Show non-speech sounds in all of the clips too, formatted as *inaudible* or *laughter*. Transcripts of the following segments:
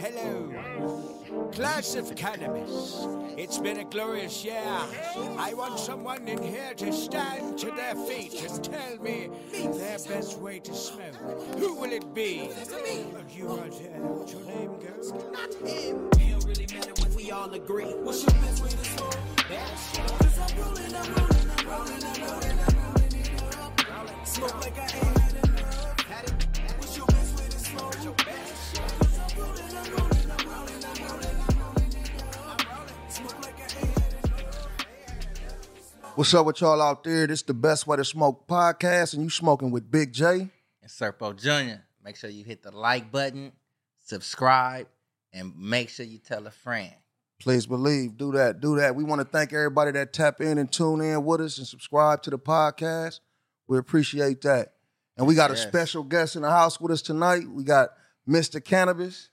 Hello, class of cannabis. It's been a glorious year. I want someone in here to stand to their feet and tell me their best way to smoke. Who will it be? You right here. What's your name, girl? Not him. It don't really matter when we all agree. What's your best way to smoke? Cause I'm rolling, I'm rolling, I'm rolling, I'm rolling, I'm rolling it up. Smoke like I ain't had enough. What's your best way to smoke? What's up with y'all out there? This is the Best Way to Smoke podcast, and you smoking with Big J. and Serpo Jr. Make sure you hit the like button, subscribe, and make sure you tell a friend. Please believe, do that, do that. We want to thank everybody that tap in and tune in with us and subscribe to the podcast. We appreciate that. And we got a special guest in the house with us tonight. We got Mistah Cannabis.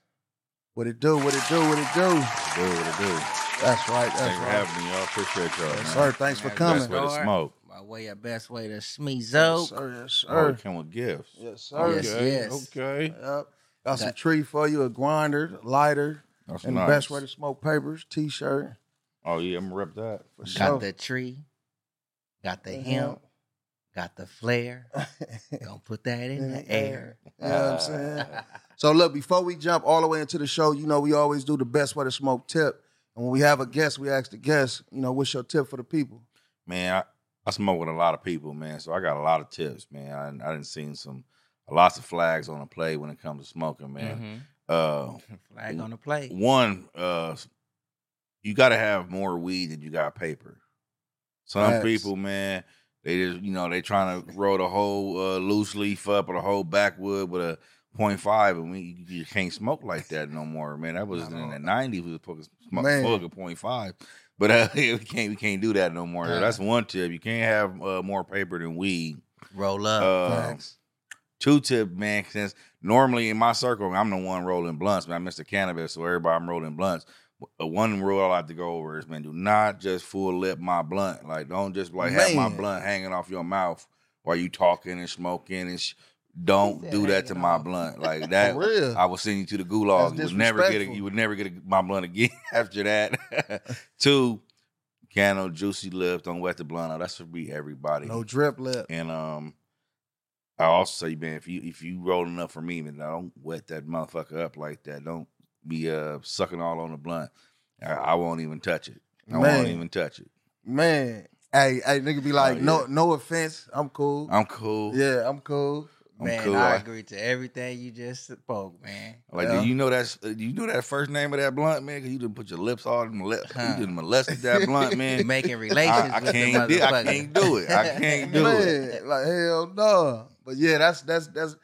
What it do? What it do? What it do? Do what it do. That's right. That's Thanks for having me, y'all. Appreciate y'all. Yes, sir. Thanks for coming. Best way to smoke. My way, your best way to smeeze Yes, up. sir. Yes, sir. it came with gifts. Yes, sir. Yes, okay. yes. Okay. Yep. Got some tree for you, a grinder, lighter, That's and nice. the best way to smoke papers, t-shirt. Oh yeah, I'm gonna rep that. For Got sure. the tree, got the The hemp, got the flare. *laughs* Gonna put that in the air. You know what I'm saying? *laughs* So look, before we jump all the way into the show, you know we always do the best way to smoke tip. And when we have a guest, we ask the guest, you know, what's your tip for the people? Man, I, I smoke with a lot of people, man. So I got a lot of tips, man. I I didn't seen some lots of flags on the play when it comes to smoking, man. Uh, Mhm. *laughs* Flag on the plate. one, uh, you got to have more weed than you got paper. Some Facts. people, man, they just you know they trying to roll the whole uh, loose leaf up or the whole backwood with a point five, and we you can't smoke like that no more, man. That was in all. the nineties. We was smoking to smoke a point five, but uh, *laughs* we can't we can't do that no more. Nah. That's one tip. You can't have uh, more paper than weed. Roll up. Uh, two tip, man. Since normally in my circle, I'm the one rolling blunts, man. I'm Mistah Cannabis, so everybody I'm rolling blunts. Uh, One rule I like to go over is, man, do not just full lip my blunt. Like, don't just like have my blunt hanging off your mouth while you talking and smoking and. Sh- don't do that to my off. blunt *laughs* like that. For real. I will send you to the gulag. You would never get a, you would never get a, my blunt again *laughs* after that. *laughs* Two, can cano juicy lips. Don't wet the blunt out. That's for me, everybody. No drip lip. And um, I also say, man, if you if you rolling up for me, man, don't wet that motherfucker up like that. Don't be uh sucking all on the blunt. I, I won't even touch it. I Man. won't even touch it. Man. Hey, hey, nigga be like, Oh, no, no offense. I'm cool. I'm cool. yeah, I'm cool. I'm man, cool. I agree to everything you just spoke, man. Like, Yeah. do you know that's uh, do you know that first name of that blunt, man? Cause you didn't put your lips all in the lips. Huh. You didn't molested that blunt, *laughs* man. Making relations I, I with can't the do, I can't do it. I can't *laughs* do it. Like hell no. But yeah, that's that's that's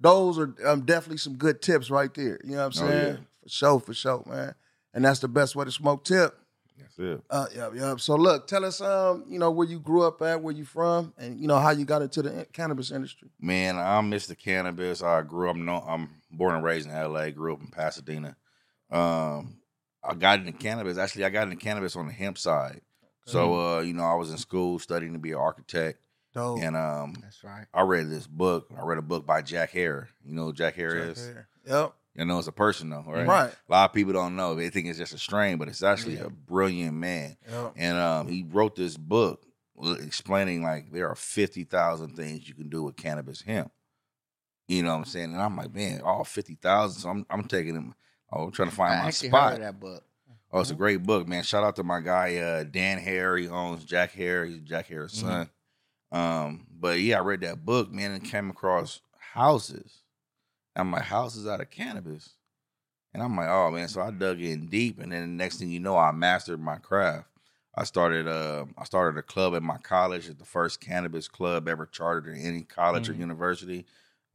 those are um, definitely some good tips right there. You know what I'm Oh, saying? yeah. For sure, for sure, man. And that's the best way to smoke tip. That's it. Uh, yeah, yeah. So look, tell us, um, you know, where you grew up at, where you from, and you know how you got into the cannabis industry. Man, I'm Mistah Cannabis. I grew up. No, I'm born and raised in L.A. Grew up in Pasadena. Um, I got into cannabis. Actually, I got into cannabis on the hemp side. So, uh, you know, I was in school studying to be an architect, Dope. and um, That's right. I read this book. I read a book by Jack Herer. You know who Jack Herer Jack is? Herer. Yep. You know, it's a person though, right? Right. A lot of people don't know. They think it's just a strain, but it's actually Yeah. a brilliant man. Yep. And um, he wrote this book explaining like there are fifty thousand things you can do with cannabis hemp. You know what I'm saying? And I'm like, man, all fifty thousand. So I'm I'm taking him. I'm trying to find I my spot. that book. Oh, it's a great book, man. Shout out to my guy uh, Dan Herer. He owns Jack Herer. He's Jack Herer's son. Um, but yeah, I read that book, man, and came across houses. I'm like, houses out of cannabis. And I'm like, oh man. So I dug in deep, and then the next thing you know, I mastered my craft. I started uh, I started a club at my college, at the first cannabis club ever chartered in any college or Mhm. university.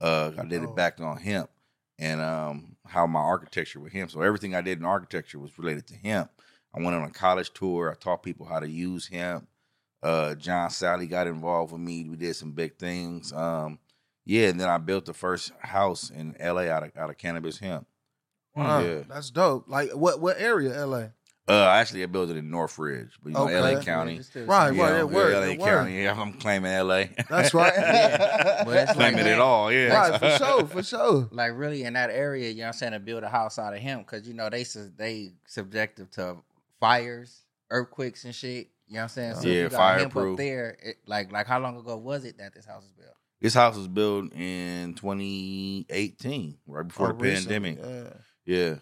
Uh, I did Oh. it back on hemp and um, how my architecture with hemp. So everything I did in architecture was related to hemp. I went on a college tour. I taught people how to use hemp. Uh, John Salley got involved with me. We did some big things. Um, yeah, and then I built the first house in LA out of out of cannabis hemp. Wow, Yeah. That's dope. Like what what area, LA? Uh, actually, I built it in Northridge, but you know, Okay. LA County. It's still Right, the same. right, Yeah, yeah, word, LA yeah, word. County. Yeah, I'm claiming LA. That's right. *laughs* Yeah, but it's like claiming it that. all. Yeah. right, for sure, for *laughs* sure. like really in that area, you know what I'm saying, to build a house out of him, because you know they su- they subjective to fires, earthquakes and shit. You know what I'm saying? So if Yeah, you got hemp fireproof. up there. It, like like how long ago was it that this house was built? This house was built in 2018, right before Oh, the recently, pandemic. Yeah. Yeah,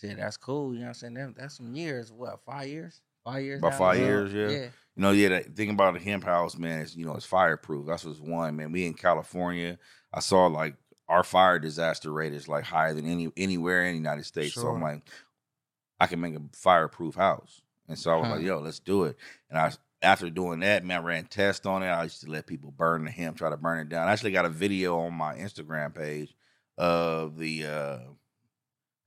Shit, that's cool. You know what I'm saying? That, that's some years. What five years? Five years. About five years, road? yeah. you know, yeah. The thing about a hemp house, man, is you know it's fireproof. That's what's one, man. We in California, I saw like our fire disaster rate is like higher than any anywhere in the United States. So I'm like, I can make a fireproof house, and so I was Huh. like, yo, let's do it. And I after doing that, man, I ran tests on it. I used to let people burn the hemp, try to burn it down. I actually got a video on my Instagram page of the uh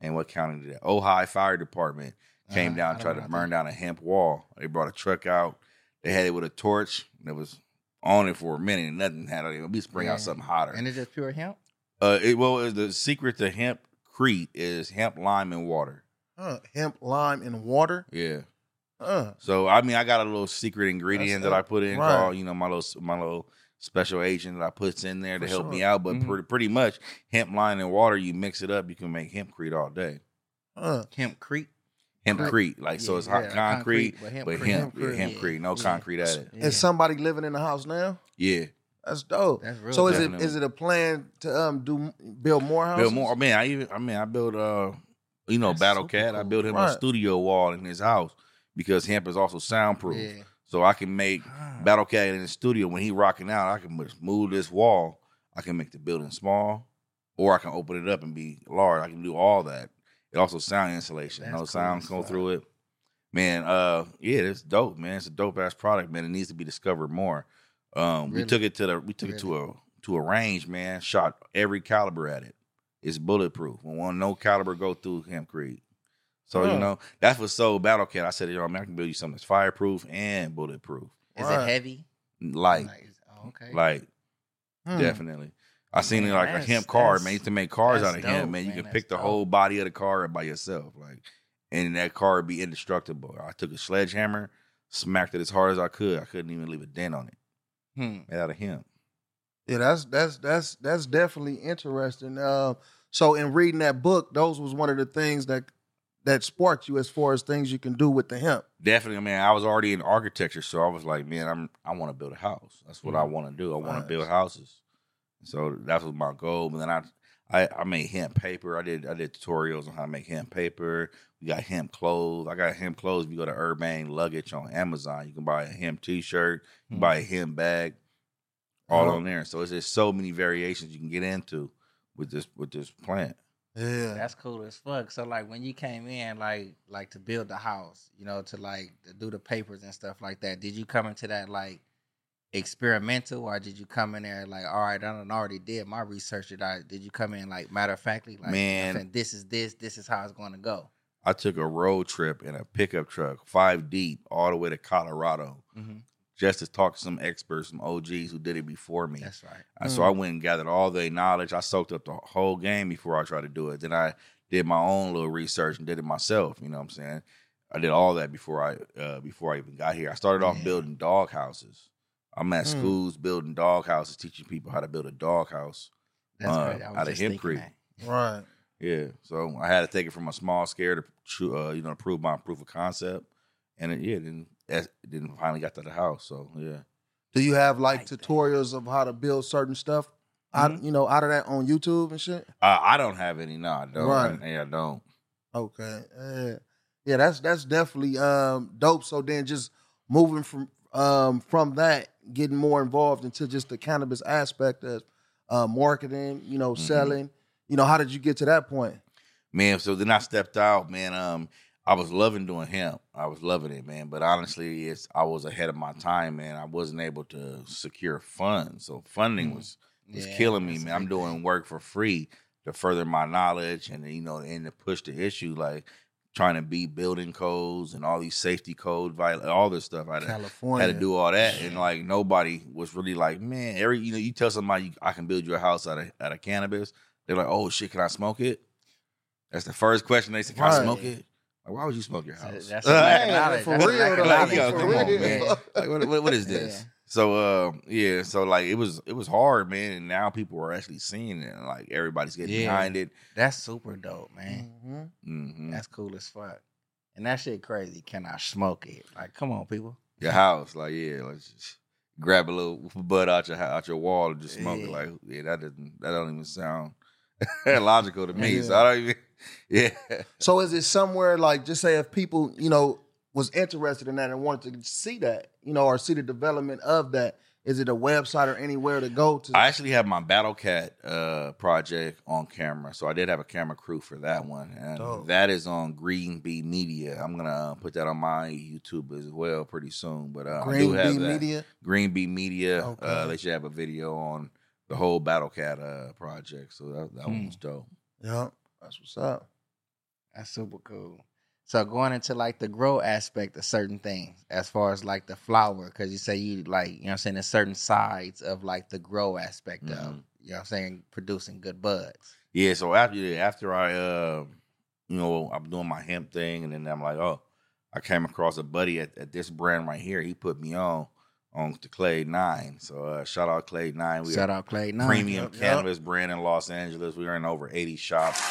and what county did that? Ojai Fire Department came Uh-huh. down and tried to burn that. down a hemp wall. They brought a truck out. They had it with a torch. And it was on it for a minute and nothing had it. We just bring Yeah. out something hotter. And it's just pure hemp. uh, it, well, the secret to hempcrete is hemp, lime, and water. Huh. Hemp, lime, and water. Yeah. Huh. So I mean, I got a little secret ingredient That's that I put in Right. called, you know, my little my little special agent that I puts in there to For help me out. But Mhm. pretty, pretty much hemp, line and water. You mix it up, you can make hempcrete all day. Huh. Hempcrete. Hempcrete, like so, it's hot yeah, concrete, concrete, but but hempcrete. hemp, yeah, Hempcrete. hempcrete, no Yeah. concrete at it. Yeah. Somebody living in the house now? Yeah, That's dope. That's real so is it definitely. is it a plan to um do build more houses? build more. I mean, I even, I mean, I built, uh, you know, That's Battle super Cat. I built him a studio wall in his house because hemp is also soundproof. Yeah. So I can make Ah. Battle Cat in the studio when he rocking out. I can move this wall. I can make the building small, or I can open it up and be large. I can do all that. It also sound insulation. That's no cool sound as go through it. Man, uh, yeah, it's dope, man. It's a dope ass product, man. It needs to be discovered more. Um, we took it to the we took it to a to a range, man. Shot every caliber at it. It's bulletproof. We want no caliber go through hempcrete. So Huh. you know that's what sold Battle Cat. I said, yo, man, I can build you something that's fireproof and bulletproof, Is Right. it heavy? light, Like, oh, okay. like Hmm. definitely. I seen it like a hemp car, that's- man. Used to make cars out that's of hemp, man. You man. can pick the dope. whole body of the car by yourself, like, and that car would be indestructible. I took a sledgehammer, smacked it as hard as I could. I couldn't even leave a dent on it. Hmm. Made out of hemp. Yeah, that's that's that's that's definitely interesting. Um, so in reading that book, those was one of the things that that sparked you as far as things you can do with the hemp. Definitely, man. I was already in architecture, so I was like, man, I'm I want to build a house. That's what I Mm-hmm. want to do. I want Nice. to build houses. So that was my goal. But then I, I I made hemp paper. I did I did tutorials on how to make hemp paper. We got hemp clothes. I got hemp clothes. If you go to Urbane Luggage on Amazon, you can buy a hemp T-shirt. You can Hmm. buy a hemp bag. All Oh. on there. So it's just so many variations you can get into with this with this plant. Yeah, That's cool as fuck. So like when you came in, like like to build the house, you know, to like to do the papers and stuff like that. Did you come into that like experimental, or did you come in there like, all right, I done already did my research. Did I? Did you come in like matter of factly, like, Man. this is this, this is how it's going to go. I took a road trip in a pickup truck, five deep, all the way to Colorado. Mm-hmm. Just to talk to some experts, some OGs who did it before me. That's right. Uh, So I went and gathered all their knowledge. I soaked up the whole game before I tried to do it. Then I did my own little research and did it myself. You know what I'm saying? I did all that before I uh, before I even got here. I started off Yeah. building dog houses. I'm at Mm. schools building dog houses, teaching people how to build a dog house. That's Uh, right. Out of just thinking hempcrete. right. Yeah, so I had to take it from a small scare to uh, you know prove my proof of concept, and it, yeah, then that's- then finally got to the house. So yeah. Do you have like Like that. tutorials of how to build certain stuff? Out, Mm-hmm. you know, out of that on YouTube and shit. Uh, I don't have any. No, I don't. Right. Yeah, I don't. Okay. Yeah. Yeah, that's that's definitely um dope. So then just moving from um from that, getting more involved into just the cannabis aspect of uh marketing, you know, Mhm. selling. You know, how did you get to that point? Man, so then I stepped out, man. Um, I was loving doing hemp. I was loving it, man. But honestly, it's I was ahead of my time, man. I wasn't able to secure funds. So funding Mm. was was Yeah, killing me, man. I'm doing work for free to further my knowledge and you know, and to push the issue, like trying to beat building codes and all these safety code viol all this stuff. I had to- California. had to do all that, and like nobody was really like, man, every you know, you tell somebody I can build you a house out of out of cannabis, they're like, oh shit, can I smoke it? That's the first question they say, can I smoke it? Like, why would you smoke your house? that's a lack of Man, for That's a real, lack of though, like, yo, for come real. on, man. Like, what, what, what is this? Yeah. So, uh, yeah, so like it was, it was hard, man. And now people are actually seeing it. Like everybody's getting Yeah. behind it. That's super dope, man. Mhm. hmm That's cool as fuck. And that shit crazy. Can I smoke it? Like, come on, people. Your house, like yeah, like just grab a little bud out your out your wall and just smoke it. Like yeah, that doesn't that don't even sound *laughs* logical to me. So Yeah. I don't even. *laughs* Yeah, So is it somewhere like just say if people you know was interested in that and wanted to see that you know or see the development of that, is it a website or anywhere to go to? I actually have my Battle Cat uh, project on camera, so I did have a camera crew for that one, and Dope. that is on Green Bee Media. I'm gonna uh, put that on my YouTube as well pretty soon. But uh, I Green do have Bee that. Media. Green Bee Media. Uh, they should have a video on the whole Battle Cat uh, project, so that, that Hmm. one was dope. Yeah, that's what's up. That's super cool. So going into like the grow aspect of certain things, as far as like the flower, because you say you like, you know what I'm saying, there's certain sides of like the grow aspect of, Mhm. you know what I'm saying, producing good buds. Yeah, so after after I uh you know, I'm doing my hemp thing and then I'm like, oh, I came across a buddy at, at this brand right here. He put me on on to Clade Nine. So uh shout out Clade Nine. We Shout out Clade Nine. premium Yep, yep. cannabis brand in Los Angeles. We are in over 80 shops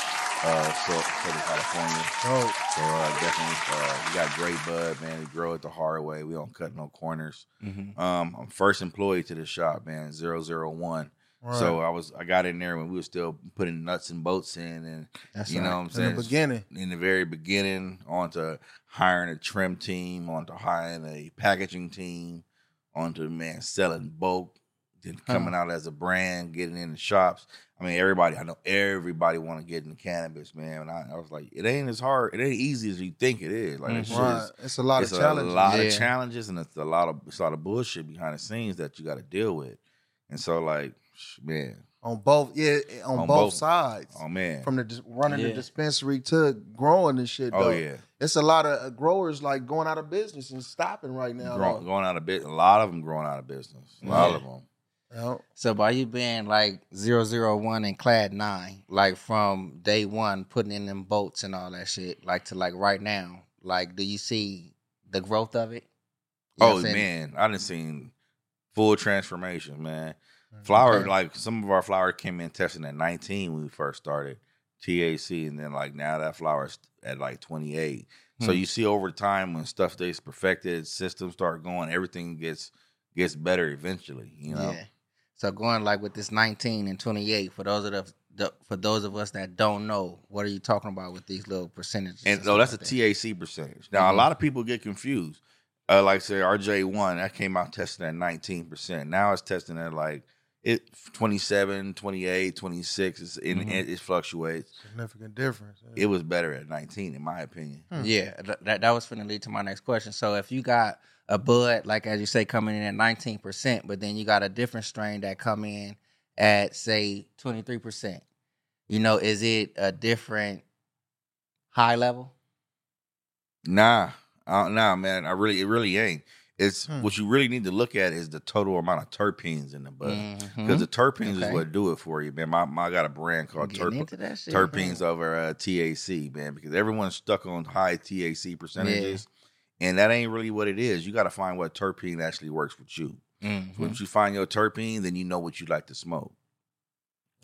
uh so Southern California. Dope. So uh definitely uh we got great bud, man. We grow it the hard way. We don't cut no corners. Mhm. Um I'm first employee to the shop, man, 001. So I was I got in there when we were still putting nuts and bolts in and That's you right. know what I'm in saying? the beginning. In the very beginning, onto hiring a trim team, onto hiring a packaging team, onto the man selling bulk, then coming out as a brand, getting in the shops. I mean, everybody I know everybody want to get into cannabis, man. And I, I was like, it ain't as hard, it ain't easy as you think it is. Like shit mm-hmm. Right, is- it's a lot it's of challenges. a lot Yeah. of challenges, and it's a lot of it's a lot of bullshit behind the scenes that you got to deal with. And so, like, man, on both, yeah, on, On both, both. sides. oh man, From the dis- running the dispensary to growing this shit. oh though. yeah, it's a lot of uh, growers like going out of business and stopping right now. Grow- going out of business. A lot of them growing out of business. A lot Yeah. of them. Yeah. So by you being like 001 and Clade 9, like from day one, putting in them boats and all that shit, like to like right now, like do you see the growth of it? You Oh man, I didn't man, I done seen full transformation, man. Flower, Okay. like some of our flower came in testing at 19 when we first started THC, and then like now that flower's at like 28. So Hmm. you see over time when stuff gets perfected, systems start going, everything gets gets better eventually. You know, Yeah. So going like with this 19 and 28, for those of the, the for those of us that don't know, what are you talking about with these little percentages? and so that's a that? THC percentage. Now a Mhm. lot of people get confused. Uh, like say RJ one that came out testing at 19 percent. Now it's testing at like it 27, 28, 26. It's, and Mhm. it, it fluctuates. Significant difference. It was better at 19 in my opinion. Hmm. Yeah, that that was going to lead to my next question. So if you got a bud, like as you say, coming in at nineteen percent, but then you got a different strain that come in at say twenty three percent, you know, is it a different high level? Nah, uh, nah, man. I really, it really ain't. It's Hmm. what you really need to look at is the total amount of terpenes in the bud because Mhm. the terpenes Okay. is what do it for you, man. My, my I got a brand called Getting Terp- shit, terpenes man. over uh, THC, man, because everyone's stuck on high THC percentages, and that ain't really what it is. You got to find what terpene actually works with you. Mhm. Once you find your terpene, then you know what you like to smoke.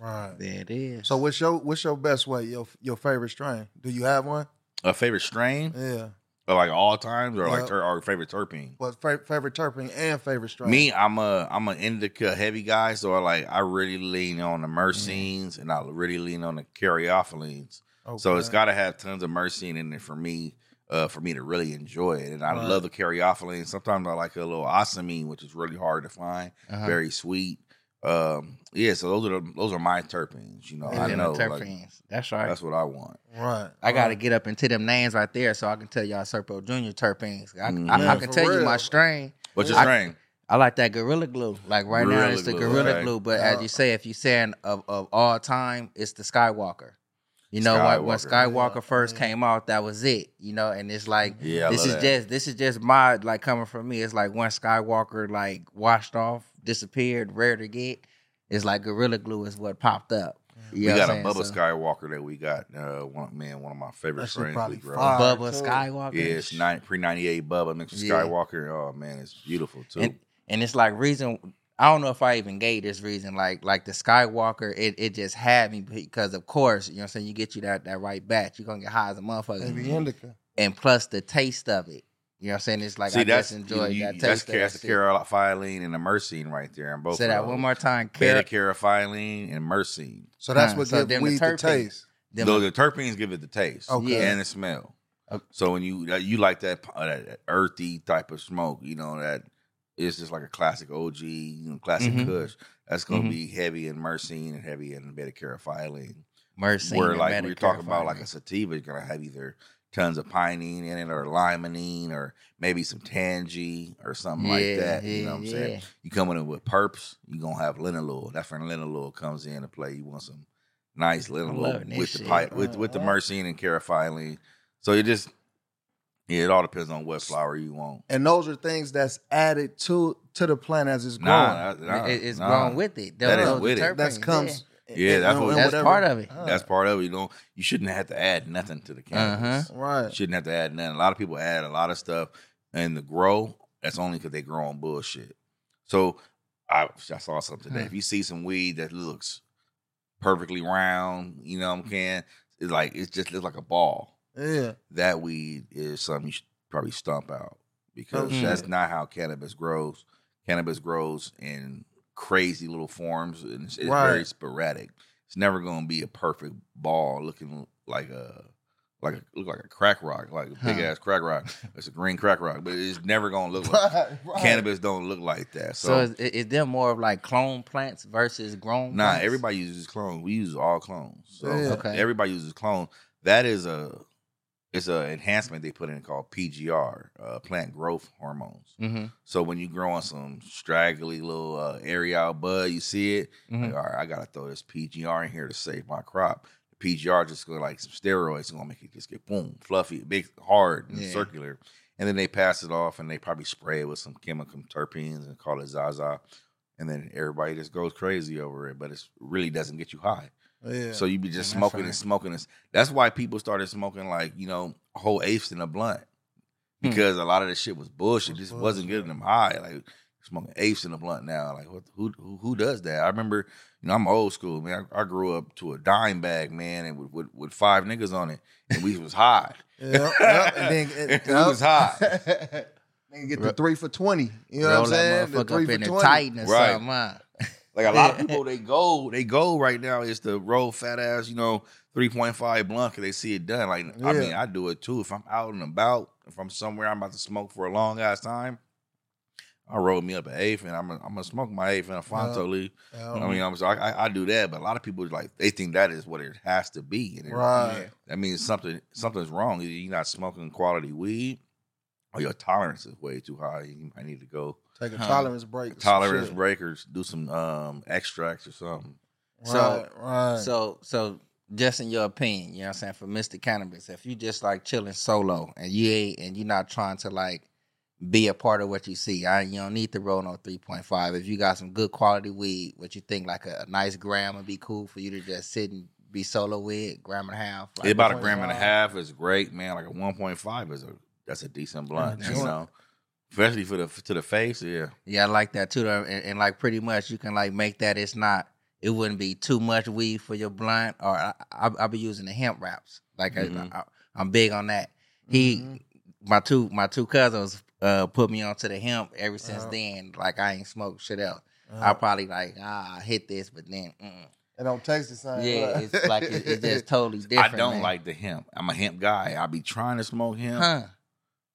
Right. There it is. So what's your what's your best way? Your your favorite strain? Do you have one? A favorite strain, Yeah. Like all times, or like Yeah. ter- or favorite terpene. What fa- favorite terpene and favorite strain? Me, I'm a I'm an indica heavy guy, so I like I really lean on the myrcenes and I really lean on the caryophyllenes. Okay. So it's got to have tons of myrcene in it for me, uh, for me to really enjoy it. And I Right. love the caryophyllenes. Sometimes I like a little ocimene, which is really hard to find, Uh-huh. very sweet. Um, yeah, so those are the, those are my terpenes. You know, And I then know the like, terpenes. That's right. that's what I want. right. I got to get up into them names right there so I can tell y'all Serpo Junior terpenes. I. I, I Yeah, can for tell you real. my strain. What's your I- strain? I like that Gorilla Glue. Like right now, Gorilla it's the Glue, Gorilla okay. Glue. But Yeah. as you say, if you saying of, of all time, it's the Skywalker. You know, when, when Skywalker. Skywalker Yeah, first yeah. came out, that was it. You know, and it's like Yeah, I this love is that. just this is just my like coming from me. It's like when Skywalker like washed off, disappeared, rare to get. It's like Gorilla Glue is what popped up. You we got a a I'm Bubba saying? Skywalker that we got. Uh, one man, one of my favorite friends. probably we grow Bubba too. Skywalker. Yeah, it's nine, pre ninety eight Bubba mixed with Yeah. Skywalker. Oh man, it's beautiful too. and and it's like reason I don't know if I even gave this reason like like the Skywalker it, it just had me because of course you know what I'm saying you get you that that right batch you're gonna get high as a motherfucker Heavy indica. and plus the taste of it you know what I'm saying it's like See, I that's just enjoy you- that you- taste that's, that's of the that shit. and the myrcene right there, and both. Say that one more time Beta Car- caryophyllene and myrcene. So that's Huh, what so gives them the weed the terpenes. taste. them- Though the terpenes give it the taste Okay. and the smell. Okay. So when you uh, you like that, uh, that earthy type of smoke, you know that it's just like a classic OG, you know, classic Mhm. Kush. That's gonna Mhm. be heavy in myrcene and heavy in beta caryophyllene. Myrcene Where and like when you're talking about like a metacarotene. sativa, you're gonna have either tons of pinene in it or limonene or maybe some tangy or something like Yeah, that. you know what I'm yeah, saying? You coming in with perps, you're gonna have linalool. That's when linalool comes in to play. You want some nice linalool with the pipe with with the Right, right. myrcene and caryophyllene. So it just yeah, it all depends on what flower you want. And those are things that's added to to the plant as it's growing. Nah, nah, It- it's nah. grown with it That is with it. terpenes, That's comes. Yeah, that's what- That's part of it. That's part of it. You know, you shouldn't have to add nothing to the cannabis. Uh-huh. right. You shouldn't have to add nothing. A lot of people add a lot of stuff, and the grow that's only because they grow on bullshit. So I, I saw something today. Hmm. If you see some weed that looks perfectly round, you know what I'm saying? It's like it just looks like a ball. Yeah. That weed is something you should probably stump out because Oh, that's not how cannabis grows. Cannabis grows in crazy little forms, and it's, it's Right. very sporadic. It's never going to be a perfect ball looking like a like a look like a crack rock, like a big Huh. ass crack rock. It's a green crack rock, but it's never going to look like Right, right. cannabis. Don't look like that. So, So, is, is there more of like clone plants versus grown? nah, plants? everybody uses clones. We use all clones. So Yeah. Okay. everybody uses clone. That is a it's an enhancement they put in called PGR, uh, plant growth hormones. Mhm, So when you grow on some straggly little uh, aerial bud, you see it. mhm. Like, all right, I gotta throw this PGR in here to save my crop. The PGR just going like some steroids, gonna make it just get boom, fluffy, big, hard, and Yeah. circular. And then they pass it off and they probably spray it with some chemical terpenes and call it Zaza. And then everybody just goes crazy over it, but it really doesn't get you high. Yeah. So you be just that's smoking right. and smoking. And, that's why people started smoking like you know whole eighths in a blunt Hmm. because a lot of the shit was bullshit. Was Just bullshit. wasn't getting them high. Like smoking eighths in a blunt now. Like what? Who who, who does that? I remember. You know, I'm old school, man. I, I grew up to a dime bag, man, and with, with, with five niggas on it, and we was high. *laughs* Yep, yep. And then It *laughs* was hot. *laughs* then get the three for twenty. You know Roll what I'm saying? The three up in for the twenty. Titan or Right. something. huh? Like a lot of *laughs* people, they go, they go right now is to roll fat ass, you know, three point five blunt because they see it done. Like I mean, I do it too. If I'm out and about, if I'm somewhere I'm about to smoke for a long ass time, I roll me up an eighth and I'm gonna, I'm gonna smoke my eighth in a Fronto leaf. Yeah. I mean, I'm so I, I, do that, but a lot of people like they think that is what it has to be. And it- Right. that means something something's wrong. Either you're not smoking quality weed, or your tolerance is way too high. You might need to go Take a Huh. tolerance break. tolerance shit. breakers, do some um extracts or something. So- right, right. So, so just in your opinion, you know what I'm saying, for Mistah Cannabis, if you just like chilling solo and you ain't and you're not trying to like be a part of what you see, I you don't need to roll no 3.5. If you got some good quality weed, what you think like a, a nice gram would be cool for you to just sit and be solo with, gram and a half. Like, about a gram and a half is great, man. Like a one point five is a that's a decent blunt, Yeah, you joint. know. Especially for the to the face, yeah. Yeah, I like that too. And, and like pretty much you can like make that it's not it wouldn't be too much weed for your blunt or I, I, I'll be using the hemp wraps. Like Mhm. I, I, am big on that. He Mhm. my two my two cousins uh put me onto the hemp ever since Uh-huh. then. Like I ain't smoked shit else. Uh, I probably like ah I hit this, but then mm. it don't taste the same. yeah, right? it's like it, it's just *laughs* totally different. I don't man. like the hemp. I'm a hemp guy. I be trying to smoke hemp, Huh?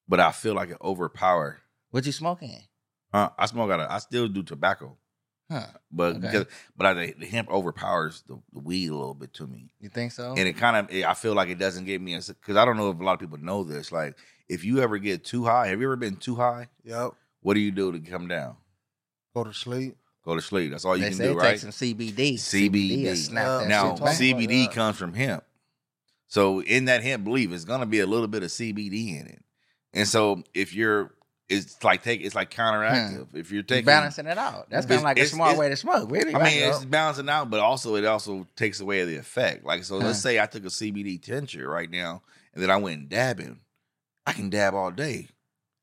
but I feel like it overpower. What you smoking? Uh, I smoke out of, I still do tobacco, Huh? but Okay. because but I, the, the hemp overpowers the, the weed a little bit to me. You think so? and it kind of I feel like it doesn't get me because I don't know if a lot of people know this. Like, if you ever get too high, have you ever been too high? Yep. What do you do to come down? Go to sleep. Go to sleep. That's all you they can say do, take right? some CBD. CBD. will snap Yeah. Now, shit back. talking about CBD comes from hemp, so in that hemp leaf, it's gonna be a little bit of CBD in it. And so, if you're it's like take it's like counteractive. If you're taking balancing it out. That's kind of like a smart way to smoke, really. I mean, it's balancing out, but also it also takes away the effect. Like, so let's say I took a CBD tincture right now, and then I went and dabbing. I can dab all day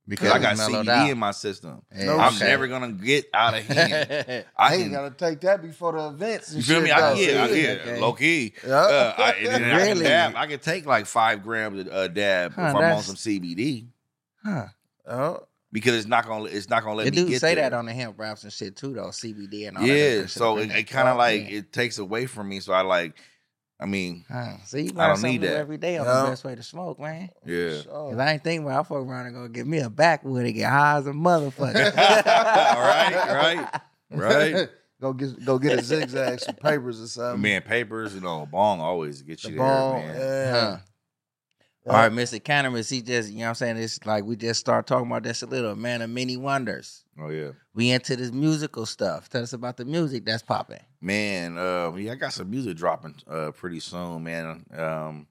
because I got CBD out. in my system. No I'm never gonna get out of hand. *laughs* I ain't can. gotta take that before the events. You feel me? I, though. yeah, yeah, okay. low key. Yeah. Uh, I, *laughs* then I can dab. I can take like five grams of uh, dab Huh, if I'm on some CBD Huh. Yeah. Because it's not gonna it's not gonna let They me do get say there. that on the hemp wraps and shit too, though. CBD and all that. yeah, other so it, it kind of like Yeah. it takes away from me. So I like, I mean, Huh. See, you I learn don't something need new that. every day on Yeah. the best way to smoke, man. yeah. Sure. Cause I ain't thinking about I fuck around and go get me a backwood and get high as a *laughs* motherfucker. right, right, right. *laughs* go get go get a zigzag, some papers or something. Man, papers, you know, bong always get you ball, there, man. yeah. Huh. All right, Mistah Cannabis, he just, you know what I'm saying? It's like we just start talking about this a little, man, of many wonders. Oh yeah, We into this musical stuff. Tell us about the music that's popping. man. Uh, yeah, I got some music dropping uh pretty soon, man. Um,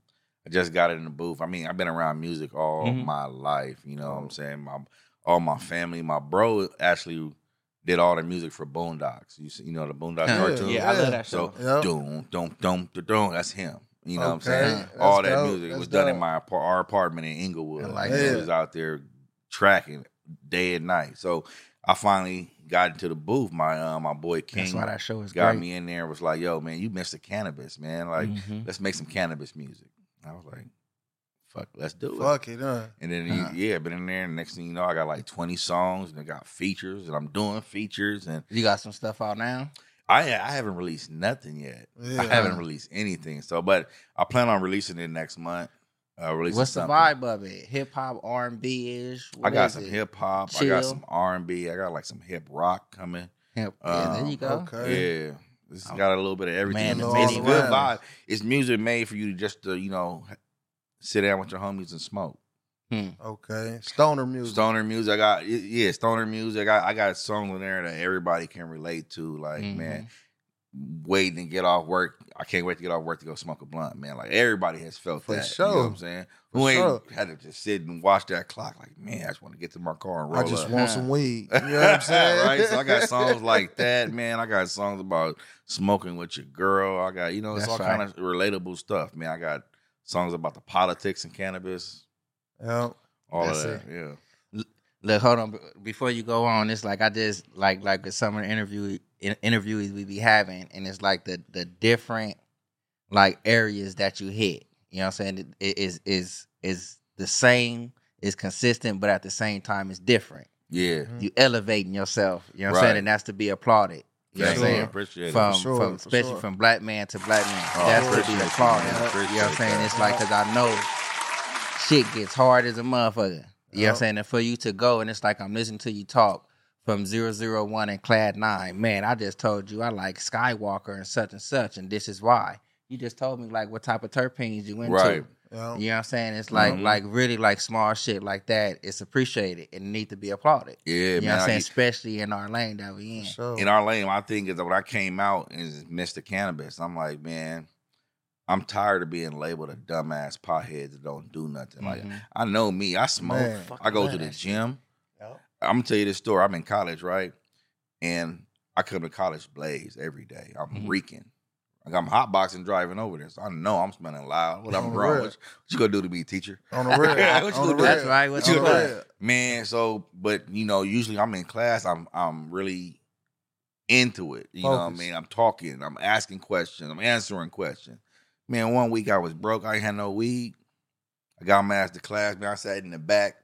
I just got it in the booth. I mean, I've been around music all Mhm. my life. You know what I'm saying? My all my family. My bro actually did all the music for Boondocks. You see, you know the Boondocks Yeah, cartoon. Yeah, I love that show. So show. Yep. doom, dum, dum, dum, dum. That's him. You know what I'm saying? All that dope, music was done in my our apartment in Inglewood. Like that. He was out there tracking day and night. So I finally got into the booth. My uh, my boy King That's why that show is got great. me in there. Was like, yo, man, you missed the cannabis, man. Like, Mhm. let's make some cannabis music. I was like, fuck, let's do it. Fuck it, huh? And then Huh. he, yeah, been in there. And next thing you know, I got like twenty songs, and I got features, and I'm doing features, and You got some stuff out now? I I haven't released nothing yet. Yeah. I haven't released anything. So, but I plan on releasing it next month. Uh, releasing What's the vibe of it? Hip hop, R and B ish. I got some hip hop. I got some R and B. I got like some hip rock coming. Hip. Yeah, there Um, you go. Okay. Yeah, this has got a little bit of everything. Man, it's the it's many good vibe. It's music made for you to just to you know sit down with your homies and smoke. Okay. Stoner music. Stoner music. I got yeah, stoner music. I got I got songs in there that everybody can relate to. Like Mhm. man, waiting to get off work. I can't wait to get off work to go smoke a blunt, man. Like everybody has felt For that. sure. You know what I'm saying? For Who ain't sure. had to just sit and watch that clock? Like man, I just want to get to my car and roll I just up. want some weed. You know what I'm saying? *laughs* right? So I got songs like *laughs* that, man. I got songs about smoking with your girl. I got, you know, it's That's all right. kind of relatable stuff, man. I got songs about the politics and cannabis, Yeah. all That's of that. Yeah. Look, hold on. Before you go on, it's like I just like like with some of the interview in, interviews we be having, and it's like the the different like areas that you hit. You know what I'm saying? It is is is the same, is consistent, but at the same time, it's different. Yeah. Mhm. You elevating yourself. You know what I'm saying? And that's to be applauded. You know what I'm saying? Appreciate From, it. sure, from especially sure. from black man to black man. Oh, that's to be applauded. You know what I'm saying? It's like because I know shit gets hard as a motherfucker. You know what I'm saying? And for you to go and it's like I'm listening to you talk from 001 and Clade 9. Man, I just told you I like Skywalker and such and such, and this is why. You just told me like what type of terpenes you into. Right. Yeah. You know what I'm saying? It's like Mhm. like really like small shit like that. It's appreciated and need to be applauded. Yeah, You know man. what I'm I- saying? Especially in our lane that we in. Sure. in our lane, my thing is that when I came out is Mistah Cannabis, I'm like, man, I'm tired of being labeled a dumbass pothead that don't do nothing. Like Mhm. I know me, I smoke, Man. I go to the gym. Yep. I'm gonna tell you this story. I'm in college, right? And I come to college blaze every day. I'm Mhm. reeking. Like I'm hotboxing driving over there. So I know I'm smelling loud. What I'm On wrong? What, you- what you gonna do to me, teacher? On the real. *laughs* What you on the gonna do? real. That's right. What What you you On the gonna do? Man, so but you know, usually I'm in class, I'm I'm really into it. You know what I mean? I'm talking, I'm asking questions, I'm answering questions. Man, one week I was broke, I ain't had no weed. I got my ass to class, man. I sat in the back.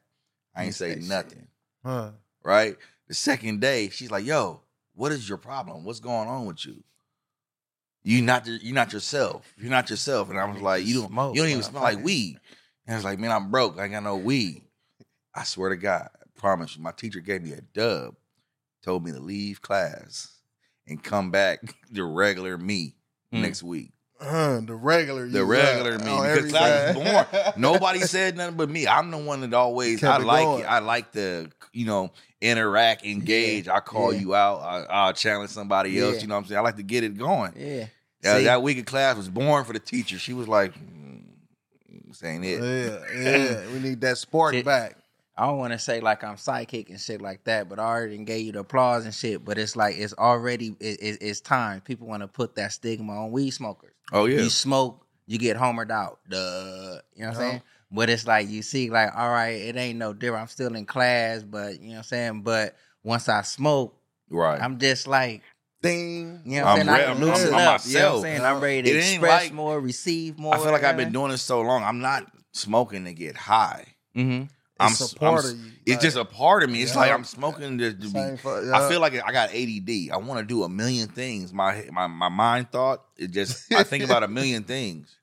I ain't say nothing. Huh. Right? The second day, she's like, yo, what is your problem? What's going on with you? You not you're not yourself. You're not yourself. And I was like, you don't Smoke, you don't even smell like weed. And I was like, man, I'm broke. I ain't got no weed. I swear to God, I promise you, my teacher gave me a dub, told me to leave class and come back *laughs* the regular me Hmm. next week. Uh, the regular. The regular me, on because class was everything. *laughs* Nobody said nothing but me. I'm the one that always Kept I it like going. it. I like to, you know, interact, engage. I call yeah. you out. I, I'll challenge somebody else. Yeah. You know what I'm saying? I like to get it going. Yeah. Uh, that week of class was born for the teacher. She was like, mm, this ain't it. Yeah, *laughs* yeah. We need that spark Shit. back. I don't want to say like I'm psychic and shit like that, but I already done gave you the applause and shit. But it's like it's already it, it, it's time. People want to put that stigma on weed smokers. Oh yeah. You smoke, you get homered out. Duh. You know what I'm saying? But it's like you see, like, all right, it ain't no different. I'm still in class, but you know what I'm saying? But once I smoke, right. I'm just like, Ding. you know what I'm I'm saying? I re- can I'm- loosen I'm up. You know what I'm saying? I'm ready to express like- more, receive more. I feel like I've been doing this so long. I'm not smoking to get high. Mm-hmm. I'm, It's a part I'm of you. It's Like, just a part of me. It's Yeah. like I'm smoking to, to be. same for- I feel like I got ADD. I want to do a million things. My my my mind thought it just. I think about a *laughs* million things.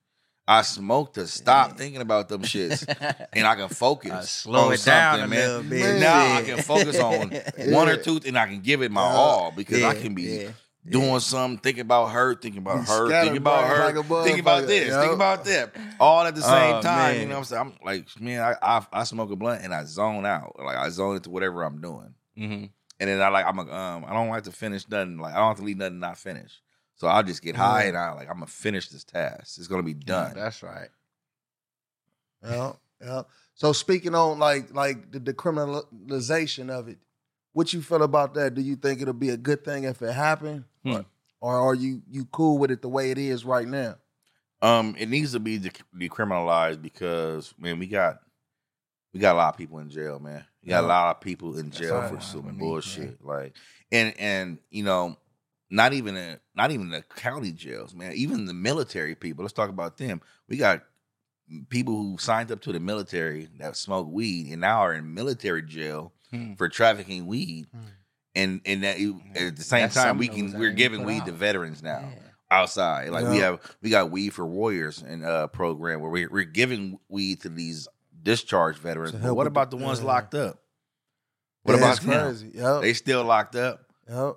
I smoke to stop thinking about them shits, *laughs* and I can focus. Uh, slow on it down man. Man. Now I can focus on Yeah. *laughs* one or two, and I can give it my Yeah. all because I can be yeah. Doing something, thinking about her, thinking about You her, thinking about her, like a thinking about motherfucker, this, yo. thinking about that, all at the same Oh, time. You know what I'm saying? I'm like, man, I, I I smoke a blunt and I zone out, like I zone into whatever I'm doing, Mm-hmm. and then I like I'm a, um I don't like to finish nothing, like I don't have to leave nothing not finished. So I'll just get high and I like I'm gonna finish this task. It's gonna be done. That's right. Yeah, yeah. So speaking on like like the decriminalization of it, what you feel about that? Do you think it'll be a good thing if it happened, Hmm. or, or are you you cool with it the way it is right now? Um, it needs to be dec- decriminalized because man, we got we got a lot of people in jail, man. We got a lot of people in jail all for some need, bullshit. Like, and and you know, not even a, not even the county jails, man. Even the military people. Let's talk about them. We got people who signed up to the military that smoke weed and now are in military jail Hmm. for trafficking weed. Hmm. And and that at the same That's time, we can we're giving put weed to veterans now Yeah. outside. Like we have we got weed for warriors and uh program where we, we're giving weed to these discharged veterans. But what about the- the ones yeah. locked up? What Yeah, about it's them? crazy? Yep. They still locked up. Yep.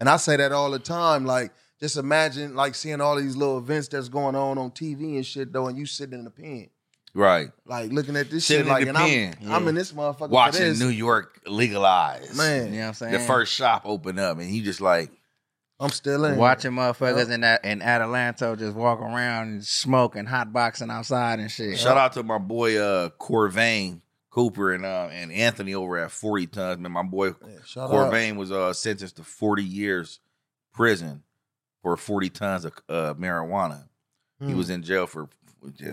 And I say that all the time. Like, just imagine like seeing all these little events that's going on on TV and shit though, and you sitting in the pen, Right. like looking at this Sitting shit, like, and. I'm, I'm in this motherfucker for Watching this. New York legalize. man. You know what I'm saying? The first shop open up and he just like I'm still in. Watching motherfuckers Yep. in that in Atlanta just walk around and smoke and hot boxing outside and shit. shout out to my boy uh Corvain Cooper and uh and Anthony over at 40 tons. Man, my boy Yeah, shout out. Corvain was uh sentenced to 40 years prison for 40 tons of uh, marijuana. He Hmm. was in jail for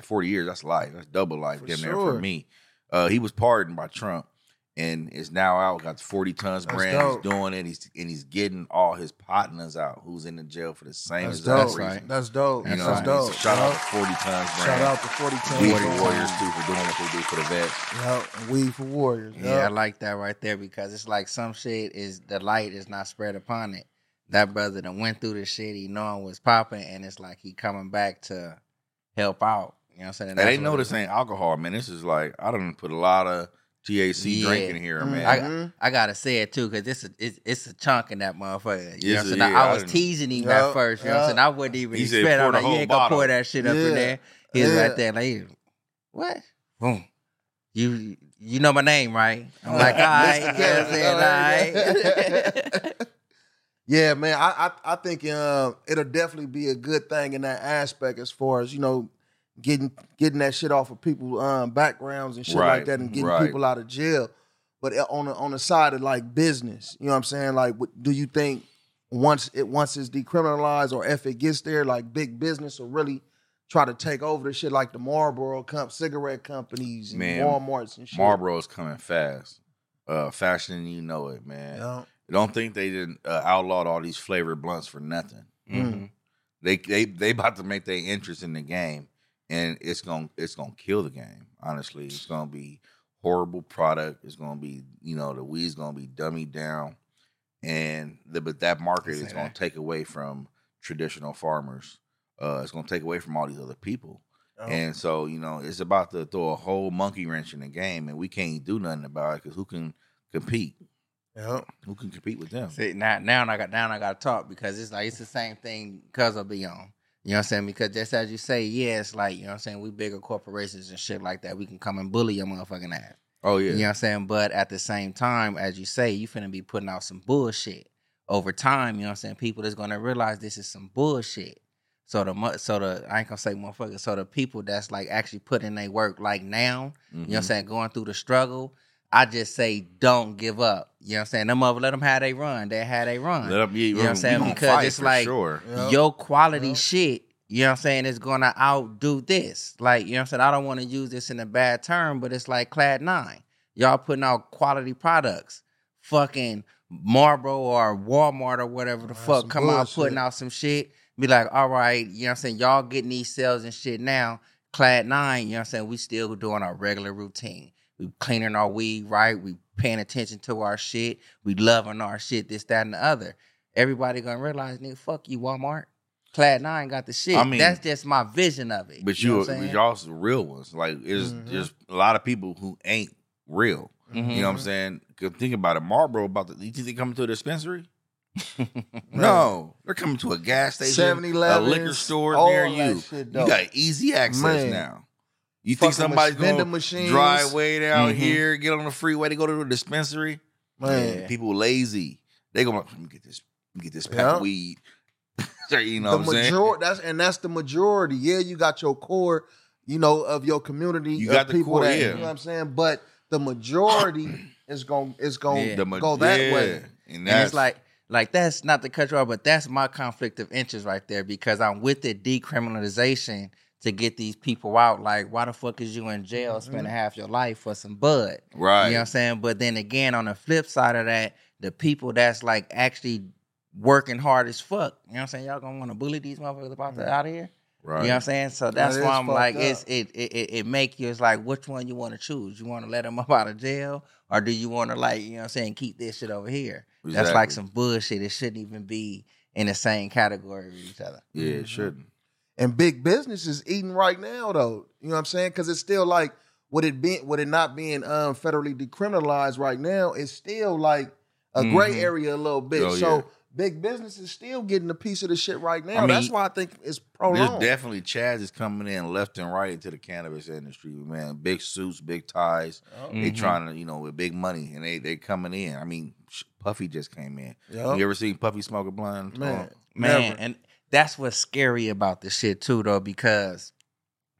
40 years. That's life. That's double life For damn near sure. for me. Uh, he was pardoned by Trump and is now out. Got 40 tons That's brand. dope. He's doing it. He's and he's getting all his partners out who's in the jail for the same That's exact dope. reason. That's dope. You That's know, That's what I mean? dope. So shout out Yep. to 40 tons brand. Shout out to 40 tons. Weed brand. for Warriors too for doing what they do for the vets. Yep. Weed for Warriors. Yeah, I like that right there because it's like some shit is the light is not spread upon it. That brother that went through the shit, he knowing was popping, and it's like he coming back to help out. You know what I'm saying? And they know this ain't alcohol, man. This is like I don't put a lot of THC Yeah. drink in here, Mhm. man. Mhm. I gotta say it too, cause it's a it's, it's a chunk in that motherfucker. You Yes, know what I'm saying? is. I, I was didn't- teasing him Yeah, at first. You know what I'm saying? I wouldn't even He said, expect. pour I'm like, you ain't gonna pour that shit up Yeah. in there. He's Yeah. right there, like, what? Boom. You you know my name, right? I'm *laughs* like, all right, you know what I'm saying? All right. *laughs* yeah, man. I I, I think um, it'll definitely be a good thing in that aspect as far as you know getting getting that shit off of people's um, backgrounds and shit like that, and getting right. people out of jail. But uh, on the on the side of like business, you know what I'm saying? Like, what, do you think once it once it's decriminalized or if it gets there, like big business will really try to take over the shit, like the Marlboro comp cigarette companies and Man, WalMarts and shit. Marlboro's coming fast, uh, faster than you know it, man. Yeah. Don't think they didn't uh, outlawed all these flavored blunts for nothing. Mhm. They they they about to make their interest in the game, and it's gonna it's gonna kill the game. Honestly, it's gonna be horrible product. It's gonna be you know the weed's gonna be dummied down, and the, but that market Say is gonna that. take away from traditional farmers. Uh, it's gonna take away from all these other people. Yeah. And so, you know, it's about to throw a whole monkey wrench in the game, and we can't do nothing about it because who can compete? Yeah. Who can compete with them? See, now, now I got now I got to talk because it's like it's the same thing because of Beyond. You know what I'm saying? Because just as you say, yeah, it's like you know what I'm saying. We bigger corporations and shit like that. We can come and bully your motherfucking ass. Oh yeah, You know what I'm saying? But at the same time, as you say, you finna be putting out some bullshit. Over time, you know what I'm saying? People is gonna realize this is some bullshit. So the so the I ain't gonna say motherfucker. So the people that's like actually putting their work like now, you know what I'm Mhm. saying, going through the struggle. I just say don't give up. You know what I'm saying? Them mother let them have they run. They had they run. Let up, yeah, you know what I'm saying? Because it's like sure. Yeah. your quality Yep. shit, you know what I'm saying, is gonna outdo this. Like, you know what I'm saying? I don't want to use this in a bad term, but it's like Clade Nine. Y'all putting out quality products. Fucking Marlboro or Walmart or whatever the That's fuck some come out putting out some shit. Be like, all right, you know what I'm saying? Y'all getting these sales and shit now. Clade Nine, you know what I'm saying? We still doing our regular routine. We cleaning our weed right. We paying attention to our shit. We loving our shit, this, that, and the other. Everybody gonna realize, nigga, fuck you, Walmart. Clade Nine got the shit. I mean- That's just my vision of it. But you, know you, what I'm but saying? y'all some real ones. Like it's Mhm. just a lot of people who ain't real. Mhm. You know what I'm saying? 'Cause think about it. Marlboro about the. You think they coming to a dispensary? *laughs* No, they're coming to a gas station, 7-Eleven, a liquor store near you. shit, you got easy access Man. now. You think somebody's vending going to machines. drive way down Mhm. here, get on the freeway to go to the dispensary? Man, Yeah. People lazy. They gonna let me get this, let me get this pack Yeah. of weed. *laughs* you know the what I'm saying? majority that's and that's the majority. Yeah, you got your core, you know, of your community. You of got the people core, that, yeah. You know what I'm saying? But the majority *clears throat* is going is going Yeah. The to ma- go that yeah. way. and And that's it's like, like that's not the cut off, but that's my conflict of interest right there because I'm with the decriminalization to get these people out. Like, why the fuck is you in jail spending half your life for some bud? right. You know what I'm saying? But then again, on the flip side of that, the people that's like actually working hard as fuck, you know what I'm saying? Y'all gonna want to bully these motherfuckers about that out of here? right. You know what I'm saying? So that's That why I'm like, up. it's it it it, it make you it's like which one you want to choose? You want to let them *laughs* up out of jail, or do you want to like you know what I'm saying keep this shit over here? That's like some bullshit. It shouldn't even be in the same category with each other. Yeah, Mm-hmm. it shouldn't. And big business is eating right now, though. You know what I'm saying? Because it's still like, with it being, with it not being um, federally decriminalized right now, it's still like a gray Mhm. area a little bit. Oh, so yeah. big business is still getting a piece of the shit right now. I mean, That's why I think it's There's prolonged. definitely Chaz is coming in left and right into the cannabis industry, man. Big suits, big ties. They Mhm. trying to, you know, with big money, and they they coming in. I mean, Puffy just came in. Yup. You ever seen Puffy smoke a blunt? man, Oh, Man, never. and that's what's scary about this shit too, though, because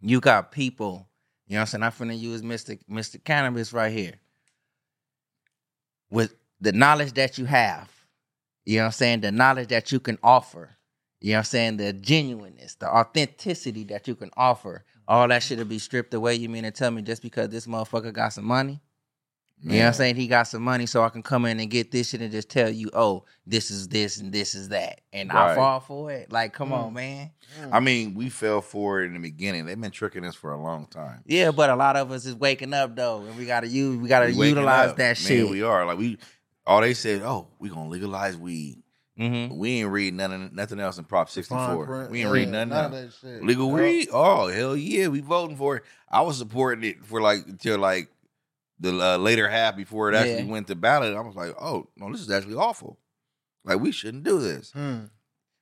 you got people, you know what I'm saying? I'm finna use Mr. Mr. Cannabis right here. With the knowledge that you have, you know what I'm saying? The knowledge that you can offer, you know what I'm saying? The genuineness, the authenticity that you can offer, all that shit will be stripped away. You mean to tell me just because this motherfucker got some money? You know what I'm saying? He got some money, so I can come in and get this shit and just tell you, oh, this is this and this is that. And I fall for it. Like, come Mm. on, man. I mean, we fell for it in the beginning. They've been tricking us for a long time. Yeah, but a lot of us is waking up though, and we gotta use we gotta We utilize up. that Man, shit. we are like we. All they said, oh, we gonna legalize weed. mm-hmm. We ain't read nothing, nothing else in Prop sixty Fine We ain't Yeah, read nothing none of else. that shit. Legal Yup. weed? Oh hell yeah, we voting for it. I was supporting it for like until like the uh, later half before it actually Yeah. went to ballot. I was like, oh no, this is actually awful. Like we shouldn't do this. Hmm.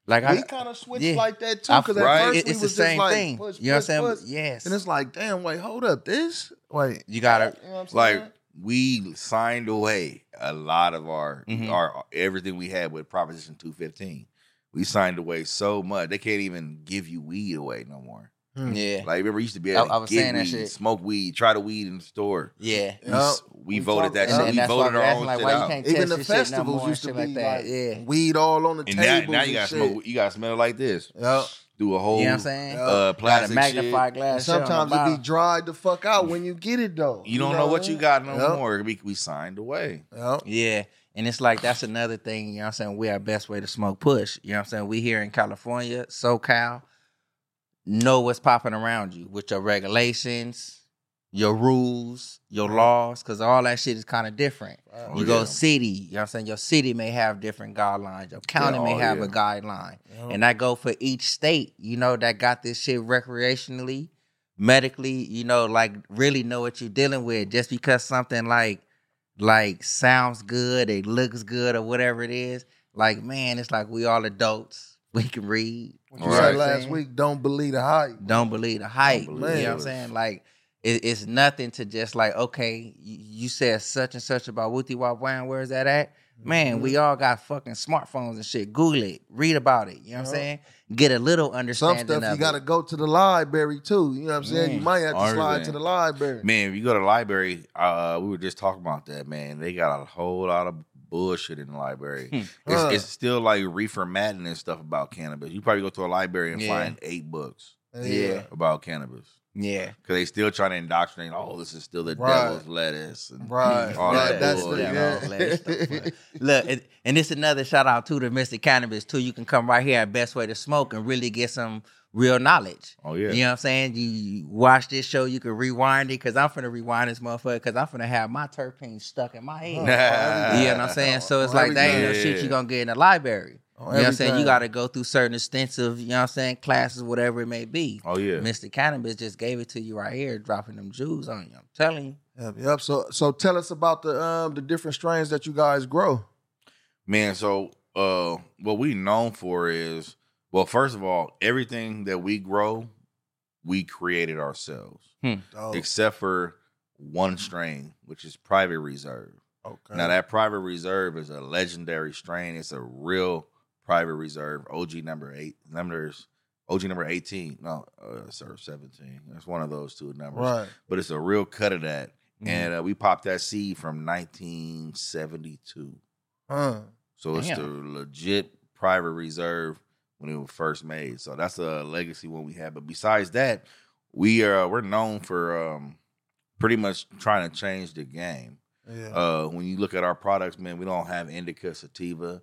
Like we kind of switched yeah. like that too I- because Right. at first it- we it's the was same just like thing. push, you know what I'm push. saying? Yes. and it's like, damn, wait, hold up, this wait, you gotta you know what I'm Like we signed away a lot of our Mhm. our everything we had with Proposition two fifteen. We signed away so much they can't even give you weed away no more. Hmm. Yeah. Like remember, we used to be I- able to I was get saying that weed, shit. smoke weed, try the weed in the store. Yeah. We, Yup. we We voted that and- shit. and we voted we're our own like, shit out. Even the this shit no festivals more used to shit be like that. like Yeah. weed all on the and tables. now, now you gotta smoke. You gotta smell like this. Yep. Do a whole You know what I'm saying? Yeah. uh, Got a plastic magnifying shit. glass. shit Sometimes it be dried the fuck out when you get it though. You don't know what you got no Yep. more. We, we signed away. Yep. Yeah. And it's like that's another thing, you know what I'm saying? We our best way to smoke push. You know what I'm saying? We here in California, SoCal, know what's popping around you with your regulations, your rules, your laws, because all that shit is kind of different. You Oh, go city, you know what I'm saying? Your city may have different guidelines. Your county Yeah, may oh, have yeah. a guideline. And I go for each state, you know, that got this shit recreationally, medically, you know, like really know what you're dealing with. Just because something like like sounds good, it looks good or whatever it is, like man, it's like we all adults. We can read. What you Right. said last week, don't believe the hype. Don't believe the hype. Don't you know what I'm saying? Like it, it's nothing to just like, okay, you, you said such and such about Wooty Wop Wham, where's that at? Man, Mm-hmm. we all got fucking smartphones and shit. Google it, read about it. You know what I'm saying? Get a little understanding. Some stuff of you got to go to the library too. You know what I'm saying? You might have to slide everything. to the library. Man, if you go to the library, uh, we were just talking about that, man. They got a whole lot of bullshit in the library. Hmm. It's, Huh. it's still like reefer Madden and stuff about cannabis. You probably go to a library and Yeah. find eight books Yeah. about cannabis. Yeah. Because they still trying to indoctrinate, oh, this is still the Right. devil's lettuce. And Right, all right. that That's bull, the you know, know? all that stuff. *laughs* Look, and, and this another shout out to the Mr. Cannabis too. You can come right here at Best Way to Smoke and really get some real knowledge. Oh, yeah. You know what I'm saying? You, you watch this show, you can rewind it because I'm finna rewind this motherfucker because I'm finna have my terpenes stuck in my head. *laughs* You know what I'm saying? So it's On like that ain't no shit you gonna get in the library. On You know what I'm saying? You gotta go through certain extensive, you know what I'm saying, classes, whatever it may be. Oh, yeah. Mr. Cannabis just gave it to you right here, dropping them jewels on you. I'm telling you. Yep, yep. So so tell us about the um the different strains that you guys grow. Man, so uh what we known for is well, first of all, everything that we grow, we created ourselves. Oh, Except for one strain, which is private reserve. okay. Now that private reserve is a legendary strain. It's a real private reserve. OG number eight numbers OG number 18. No, uh sir, 17. That's one of those two numbers. right. But it's a real cut of that. Mhm. And uh, we popped that seed from 1972. Huh. So it's the legit private reserve when it was first made. So that's a legacy one we have. But besides that, we are we're known for um pretty much trying to change the game. Yeah. Uh when you look at our products, man, we don't have indica sativa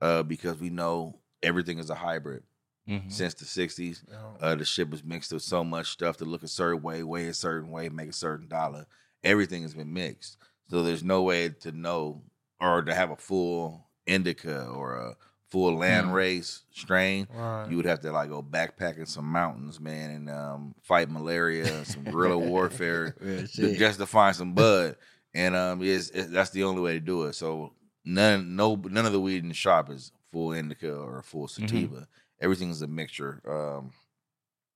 uh because we know everything is a hybrid Mhm. since the 60s. Yeah. Uh, the shit was mixed with so much stuff to look a certain way, weigh a certain way, make a certain dollar. Everything has been mixed. So there's no way to know or to have a full indica or a full land Mm. race strain. Right. You would have to like go backpacking some mountains, man, and um, fight malaria, some guerrilla *laughs* warfare *laughs* to- just to find some bud. And um, it's, that's the only way to do it. So none, no, none of the weed in the shop is full indica or full Mm-hmm. sativa. Everything is a mixture. Um,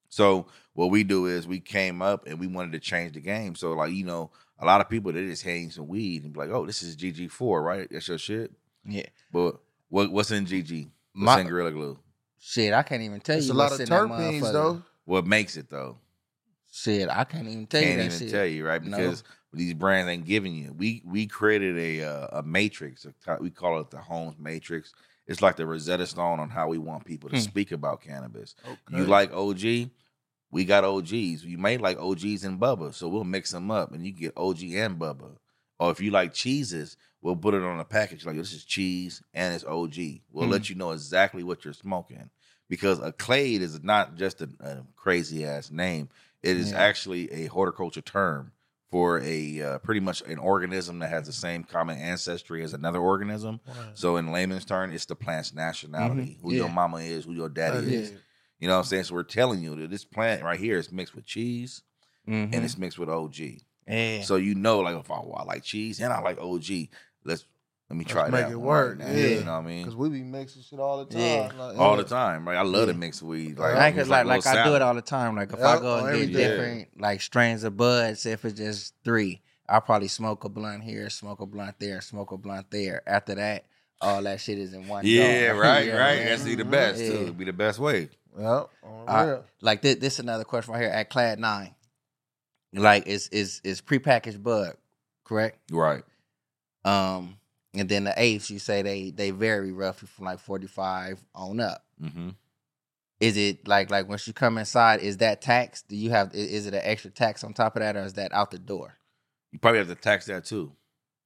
so what we do is we came up and we wanted to change the game. So like you know, a lot of people they just hang some weed and be like, "Oh, this is GG four, right? That's your shit." yeah. But what what's in GG? What's My- in Gorilla Glue? Shit, I can't even tell It's you a lot what's of in that terpenes motherfucker. though. What makes it though? Shit, I can't even tell you Can't that even shit. tell you, right? No. Because these brands ain't giving you. We we created a uh, a matrix. a ti- we call it the Holmes Matrix. It's like the Rosetta Stone on how we want people to Hmm. speak about cannabis. Okay. You like OG? We got OGs. You may like OGs and Bubba, so we'll mix them up, and you get OG and Bubba. Or if you like cheeses, we'll put it on a package like this is cheese and it's OG. We'll Hmm. let you know exactly what you're smoking because a clade is not just a, a crazy ass name. It is Yeah. actually a horticulture term for a uh, pretty much an organism that has the same common ancestry as another organism. So in layman's term, it's the plant's nationality, who your mama is, who your daddy That is. is. You know what I'm saying? So we're telling you that this plant right here is mixed with cheese Mhm. and it's mixed with OG. Yeah. So you know, like if I, well, I like cheese and I like OG, let's let me try Let's that make it work, right now. yeah. You know what I mean? Because we be mixing shit all the time. Yeah. Like, All yeah. the time, right? I love to mix weed. Like, Like, I cause like like little I do it all the time. Like if Yep, I go and get everything. different like strains of buds, if it's just three, I'll probably smoke a blunt here, smoke a blunt there, smoke a blunt there. After that, all that shit is in one. Yeah, jar. *laughs* right, You know what right. I'm saying? That's be the best Yeah. too. It'd be the best way. Yep. on. Like this, this another question right here at Clade Nine. Like it's it's is prepackaged bud, correct? Right. Um, and then the eighths, you say they they vary roughly from like forty five on up. hmm Is it like like once you come inside, is that tax? Do you have is it an extra tax on top of that, or is that out the door? You probably have to tax that too.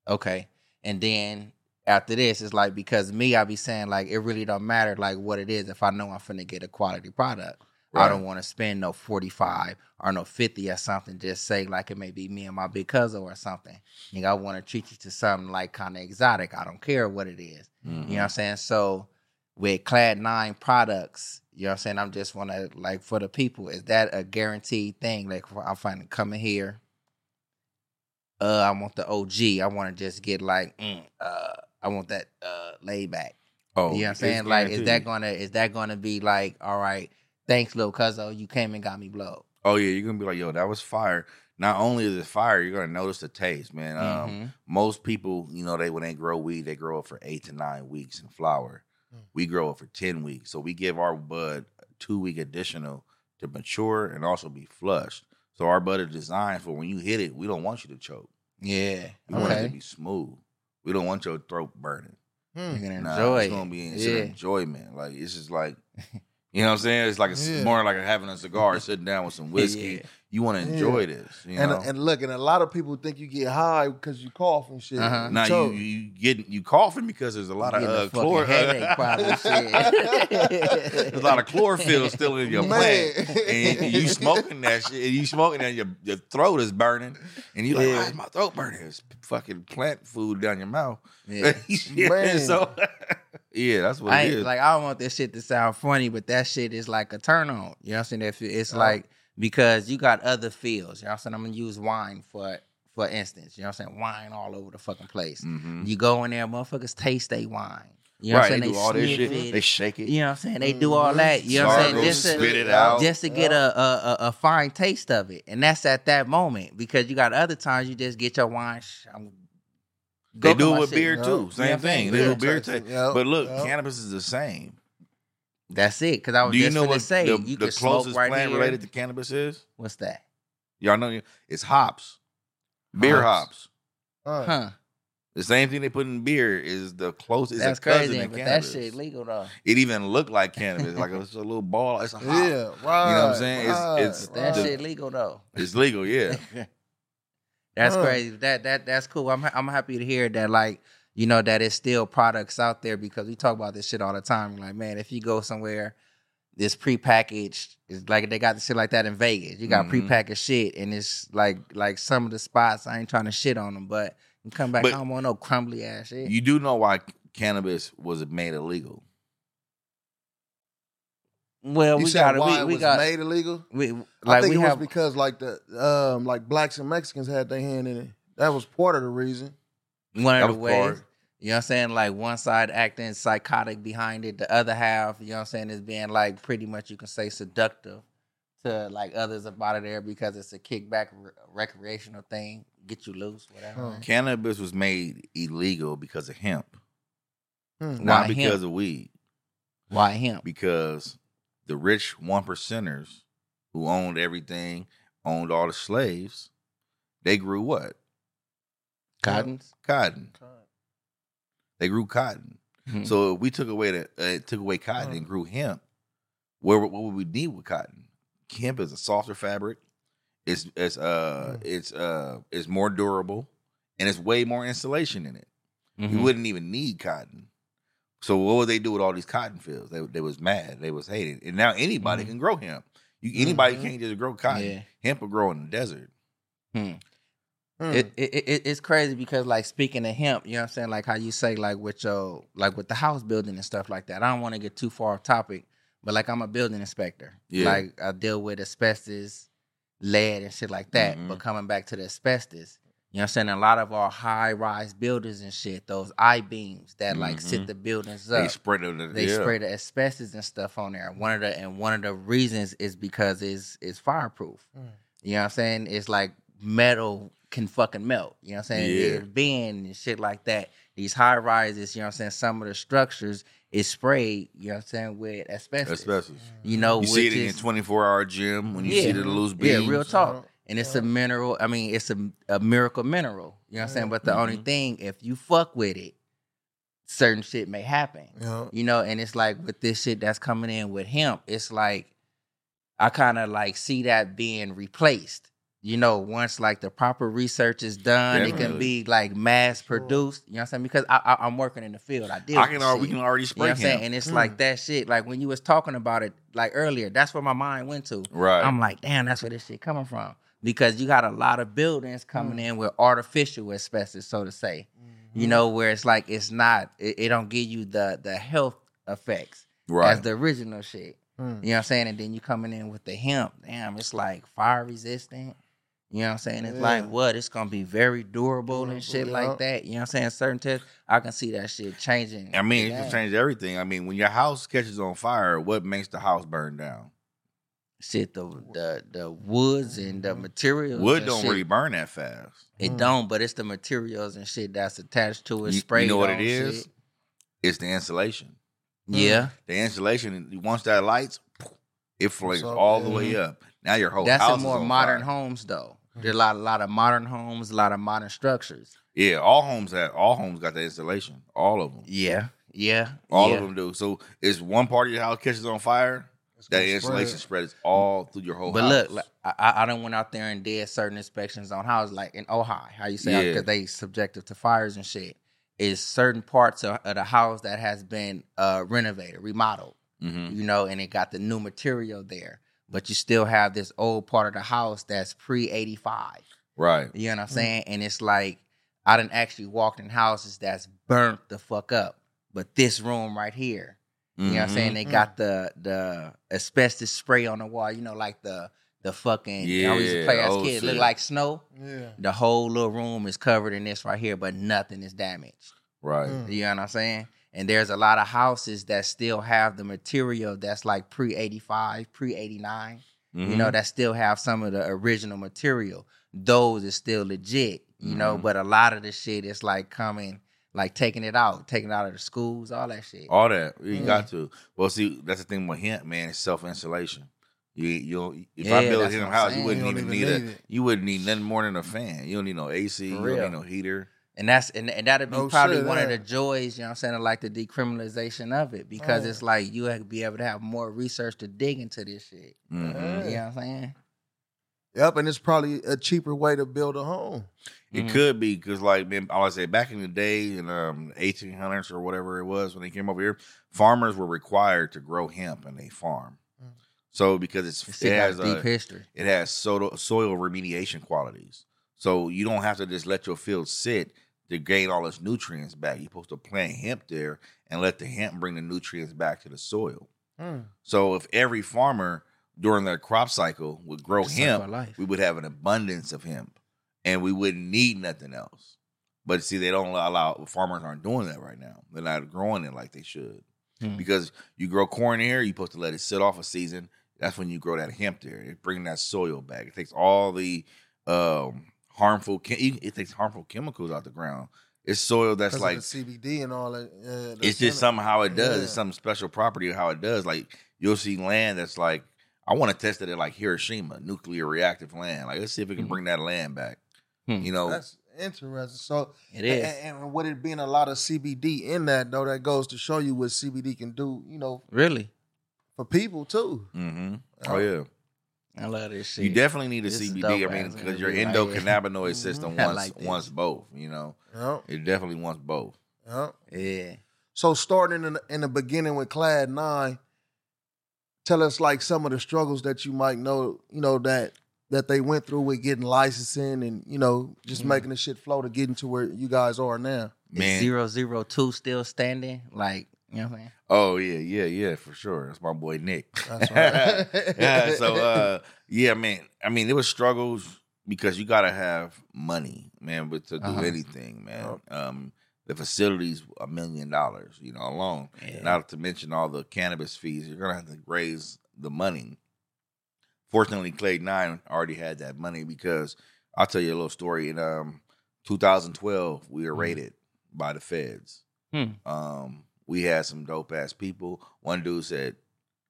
Okay, and then after this, it's like because me, I be saying like it really don't matter like what it is if I know I'm finna get a quality product. I don't want to spend no forty five or no fifty or something. Just say like it may be me and my big cousin or something. Know, I want to treat you to something like kind of exotic. I don't care what it is. Mhm. You know what I'm saying? So with Clade Nine products, you know what I'm saying? I'm just want to like for the people, is that a guaranteed thing? Like I'm finding coming here. Uh, I want the OG. I want to just get like, mm, uh, I want that uh laid back. Oh, you know what I'm saying? Like, is that gonna is that gonna be like, all right, thanks, little cuzzo, you came and got me blowed. Oh yeah, you're gonna be like, yo, that was fire. Not only is it fire, you're gonna notice the taste, man. Um, Mhm. most people, you know, they when they grow weed, they grow it for eight to nine weeks in flower. Mm. We grow it for ten weeks, so we give our bud a two week additional to mature and also be flushed. So our bud is designed for when you hit it, we don't want you to choke. Yeah. We want it to be smooth. We don't want your throat burning. Hmm. You can Nah, enjoy it's gonna be it's yeah. an enjoyment. Like it's just like *laughs* you know what I'm saying. It's like it's Yeah. more like having a cigar, sitting down with some *laughs* whiskey. Yeah. You want to Yeah. enjoy this, you And know. and look, and a lot of people think you get high because you cough and shit. Uh-huh. now you, choke. you get you coughing because there's a lot of Getting a uh, chlor- headache probably, *laughs* shit. *laughs* there's a lot of chlorophyll still in your Man. plant, and you smoking that shit. And you smoking that your your throat is burning, and you like, Yeah. why is my throat burning? It's fucking plant food down your mouth. Yeah. Yeah, Man. so yeah, that's what I it ain't, like I don't want this shit to sound funny, but that shit is like a turn on. You know what I'm saying? If it's Yeah. like because you got other feels. You know what I'm saying? I'm gonna use wine for for instance. You know what I'm saying? Wine all over the fucking place. Mhm. You go in there, motherfuckers taste they wine. You know right, what I'm they saying? do all this shit. it. They shake it. You know what I'm saying? They do all that. You know what I'm saying? Just to, spit it out. just to get a, a, a a fine taste of it, and that's at that moment. Because you got other times you just get your wine. I'm, They do it with beer Yeah. too. You know what Same I'm thing. They do beer too. Yeah. But look, Yeah. cannabis is the same. That's it. Because I was Do you just know gonna what say the, you the can smoke closest right plant here. related to cannabis is? What's that? Y'all know it's hops. Beer Hops. hops. Huh. Huh? The same thing they put in beer is the closest. That's crazy. to But that shit legal though. It even looked like cannabis, like it's a little ball. It's a hop. Yeah, right. You know what I'm saying? It's- right, it's- That The- shit legal though. It's legal, yeah. *laughs* That's crazy. That that that's cool. I'm I'm happy to hear that. Like you know that it's still products out there because we talk about this shit all the time. Like man, if you go somewhere, this prepackaged is like they got the shit like that in Vegas. You got Mhm. prepackaged shit, and it's like like some of the spots. I ain't trying to shit on them, but you come back. But- I don't want no crumbly ass shit. You do know why cannabis was made illegal? Well, You we said got why we it we was got made illegal? we I think we it was because like the um like blacks and Mexicans had their hand in it. That was part of the reason. one of the ways. part. You know what I'm saying? Like one side acting psychotic behind it, the other half, you know what I'm saying, is being like pretty much you can say seductive to like others about it there because it's a kickback re- recreational thing, get you loose, whatever. Huh. Cannabis was made illegal because of hemp, Hmm. not Why because hemp? of weed. Why hemp? Because the rich one percenters who owned everything, owned all the slaves, they grew what? Cottons? Cotton. They grew cotton. Mhm. So if we took away the uh, took away cotton and grew hemp, where what would we need with cotton? Hemp is a softer fabric. It's it's uh Mm. it's uh it's more durable, and it's way more insulation in it. You wouldn't even need cotton. So what would they do with all these cotton fields? They they was mad. They was hated. And now anybody Mhm. can grow hemp. You anybody Mhm. can't just grow cotton. Yeah. Hemp will grow in the desert. Hmm. It, it, it it's crazy because like speaking of hemp, you know what I'm saying? Like how you say like with your like with the house building and stuff like that. I don't want to get too far off topic, but like I'm a building inspector. Yeah. Like I deal with asbestos, lead and shit like that. Mhm. But coming back to the asbestos, you know what I'm saying? A lot of our high rise buildings and shit, those I beams that like sit Mhm. the buildings up. They up. spread it. They yeah. spray the asbestos and stuff on there. One of the and one of the reasons is because it's it's fireproof. Mm. You know what I'm saying? It's like metal can fucking melt. You know what I'm saying? Yeah. It's bend and shit like that. These high rises, you know what I'm saying? Some of the structures is sprayed, you know what I'm saying, with asbestos. Asbestos. You know, You see which it in a 24 hour gym when you Yeah. see the loose beams. yeah, real talk. Yeah. And it's a mineral. I mean, it's a, a miracle mineral. You know what I'm saying? But the only Mhm. thing, if you fuck with it, certain shit may happen. Yeah. You know, and it's like with this shit that's coming in with hemp, it's like I kind of like see that being replaced. You know, once like the proper research is done, it can be like mass produced. You know what I'm saying? Because I, I, I'm working in the field. I deal I can this al- we can already You know what I'm saying? And it's Mm. like that shit. Like when you was talking about it like earlier, that's where my mind went to. Right. I'm like, damn, that's where this shit coming from. Because you got a lot of buildings coming in with artificial asbestos, so to say. You Mm-hmm. know, where it's like it's not, it, it don't give you the the health effects right. as the original shit. Hmm. You know what I'm saying? And then you coming in with the hemp. Damn, it's like fire resistant. You know what I'm saying? It's like what? It's gonna be very durable and shit yeah. like that. You know what I'm saying? Certain tips, I can see that shit changing. I mean, it can change everything. I mean, when your house catches on fire, what makes the house burn down? Shit the the the woods and the mm-hmm. materials. Wood don't shit, really burn that fast. It don't, but it's the materials and shit that's attached to it. You, sprayed you know what on it is? shit. It's the insulation. Yeah, The insulation, once that lights, it flames So, all the way up. Now your whole that's house in is more on modern fire. homes though. There's a lot, a lot of modern homes, a lot of modern structures. Yeah, all homes have all homes got the insulation. All of them. Yeah, yeah, All yeah. of them do. So it's one part of your house catches on fire, It's that insulation spread. is all through your whole house. But house. look, like, I, I I done went out there and did certain inspections on houses, like in Ojai, how you say, Yeah. because they subjective to fires and shit. Is certain parts of, of the house that has been uh, renovated, remodeled, Mhm. you know, and it got the new material there. But you still have this old part of the house that's pre eighty five. Right. You know what I'm saying? And it's like I done actually walked in houses that's burnt the fuck up. But this room right here, you know what I'm saying? They got the the asbestos spray on the wall, you know, like the the fucking yeah, I used to play as oh, kids, look like snow. Yeah. The whole little room is covered in this right here, but nothing is damaged. Right. Mm. You know what I'm saying? And there's a lot of houses that still have the material that's like pre 85, pre 89 you Mhm. know, that still have some of the original material. Those is still legit, you know, Mhm. but a lot of the shit is like coming, like taking it out, taking it out of the schools, all that shit. all that you Mm. got to. Well, see, that's the thing with hemp, man. It's self insulation. You, you, if I Yeah, build a hemp what I'm house, you wouldn't You even even need, need a. it. You wouldn't need nothing more than a fan. You don't need no AC. For you real. don't need no heater. And that's and, and that'd be No probably shit, one of the joys, you know what I'm saying, like the decriminalization of it. Because Oh. it's like you have to be able to have more research to dig into this shit. Mhm. Yeah. You know what I'm saying? Yep, and it's probably a cheaper way to build a home. It Mhm. could be because, like, man, I would say back in the day in um, 1800s or whatever it was when they came over here, farmers were required to grow hemp in a farm. Mm. So because it's This it has got deep a, history. it has soil, soil remediation qualities. So you don't have to just let your field sit to gain all its nutrients back. You're supposed to plant hemp there and let the hemp bring the nutrients back to the soil. Mm. So if every farmer during their crop cycle would grow cycle hemp, we would have an abundance of hemp and we wouldn't need nothing else. But see, they don't allow farmers aren't doing that right now. They're not growing it like they should. Hmm. Because you grow corn here, you're supposed to let it sit off a season. That's when you grow that hemp there. It brings that soil back. It takes all the um, harmful it takes harmful chemicals out the ground. It's soil that's like the CBD and all that. That's it's just it. something how it does. It's Yeah. some special property of how it does. Like you'll see land that's like I want to test it at like Hiroshima, nuclear reactive land. Like let's see if we can Mhm. bring that land back. Hmm. You know, That's interesting. So It is. And, and with it being a lot of CBD in that, though, that goes to show you what CBD can do. You know, really? for people too. hmm Oh. oh yeah. I love this shit. You definitely need a This CBD. dope I mean, because your interview right endocannabinoid system *laughs* wants like wants both. You know, Yeah, it definitely wants both. yeah. Yeah. So starting in the, in the beginning with Clade Nine, tell us like some of the struggles that you might know, you know that that they went through with getting licensing and you know just Mhm. making the shit flow to getting to where you guys are now. Is Man, zero zero two still standing? Like, you know what I'm saying? Oh yeah, yeah, yeah, for sure. That's my boy Nick. That's *laughs* right. yeah, so uh yeah, man. I mean, there was struggles because you gotta have money, man, but to do Uh-huh. anything, man. Um the facility's a million dollars, you know, alone. Yeah. Not to mention all the cannabis fees. You're gonna have to raise the money. Fortunately, Clade Nine already had that money because I'll tell you a little story. In um 2012, we were Mhm. raided by the feds. Hmm. Um, we had some dope ass people. One dude said,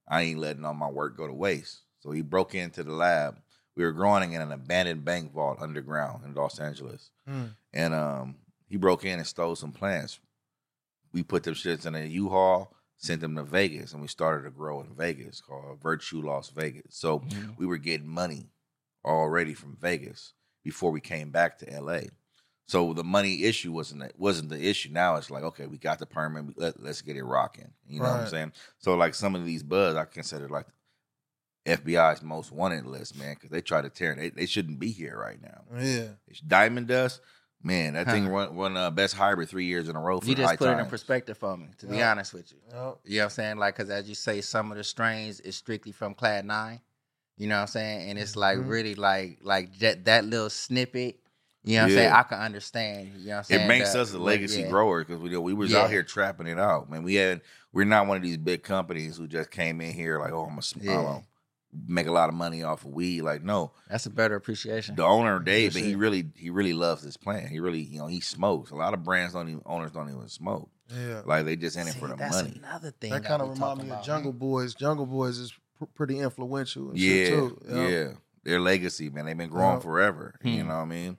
"I ain't letting all my work go to waste." So he broke into the lab. We were growing in an abandoned bank vault underground in Los Angeles, Hmm. and um, he broke in and stole some plants. We put them shits in a U-Haul, sent them to Vegas, and we started to grow in Vegas called Virtue Las Vegas. So Mhm. we were getting money already from Vegas before we came back to LA. So the money issue wasn't wasn't the issue. Now it's like, okay, we got the permit. Let, let's get it rocking. You know what I'm saying? So like some of these buds, I consider like FBI's most wanted list, man, because they try to tear. They they shouldn't be here right now. Yeah. It's Diamond Dust, man. That thing run, run uh, best hybrid three years in a row for You just put it in perspective for me, to be honest with you. Yep. You know what I'm saying? Like, because as you say, some of the strains is strictly from Clade Nine. You know what I'm saying? And it's like Mhm. really like like that that little snippet. You know what I'm saying? I can understand. You know what I'm saying? It makes that- us a legacy yeah. grower because we we was Yeah. out here trapping it out, man. We had we're not one of these big companies who just came in here like, oh, I'm a Yeah. Yeah. make a lot of money off of weed. Like, no, That's a better appreciation. the owner Dave, but he really he really loves this plant. He really you know he smokes. A lot of brands don't even owners don't even smoke. Yeah. Like they just in it for the money. that's money. another thing That that kind of we remind talking me of about. Jungle Boys. Jungle Boys is pr- pretty influential. And Yeah, shit too. yeah. Their legacy, man. They've been growing Yeah. forever. You Hmm. know what I mean?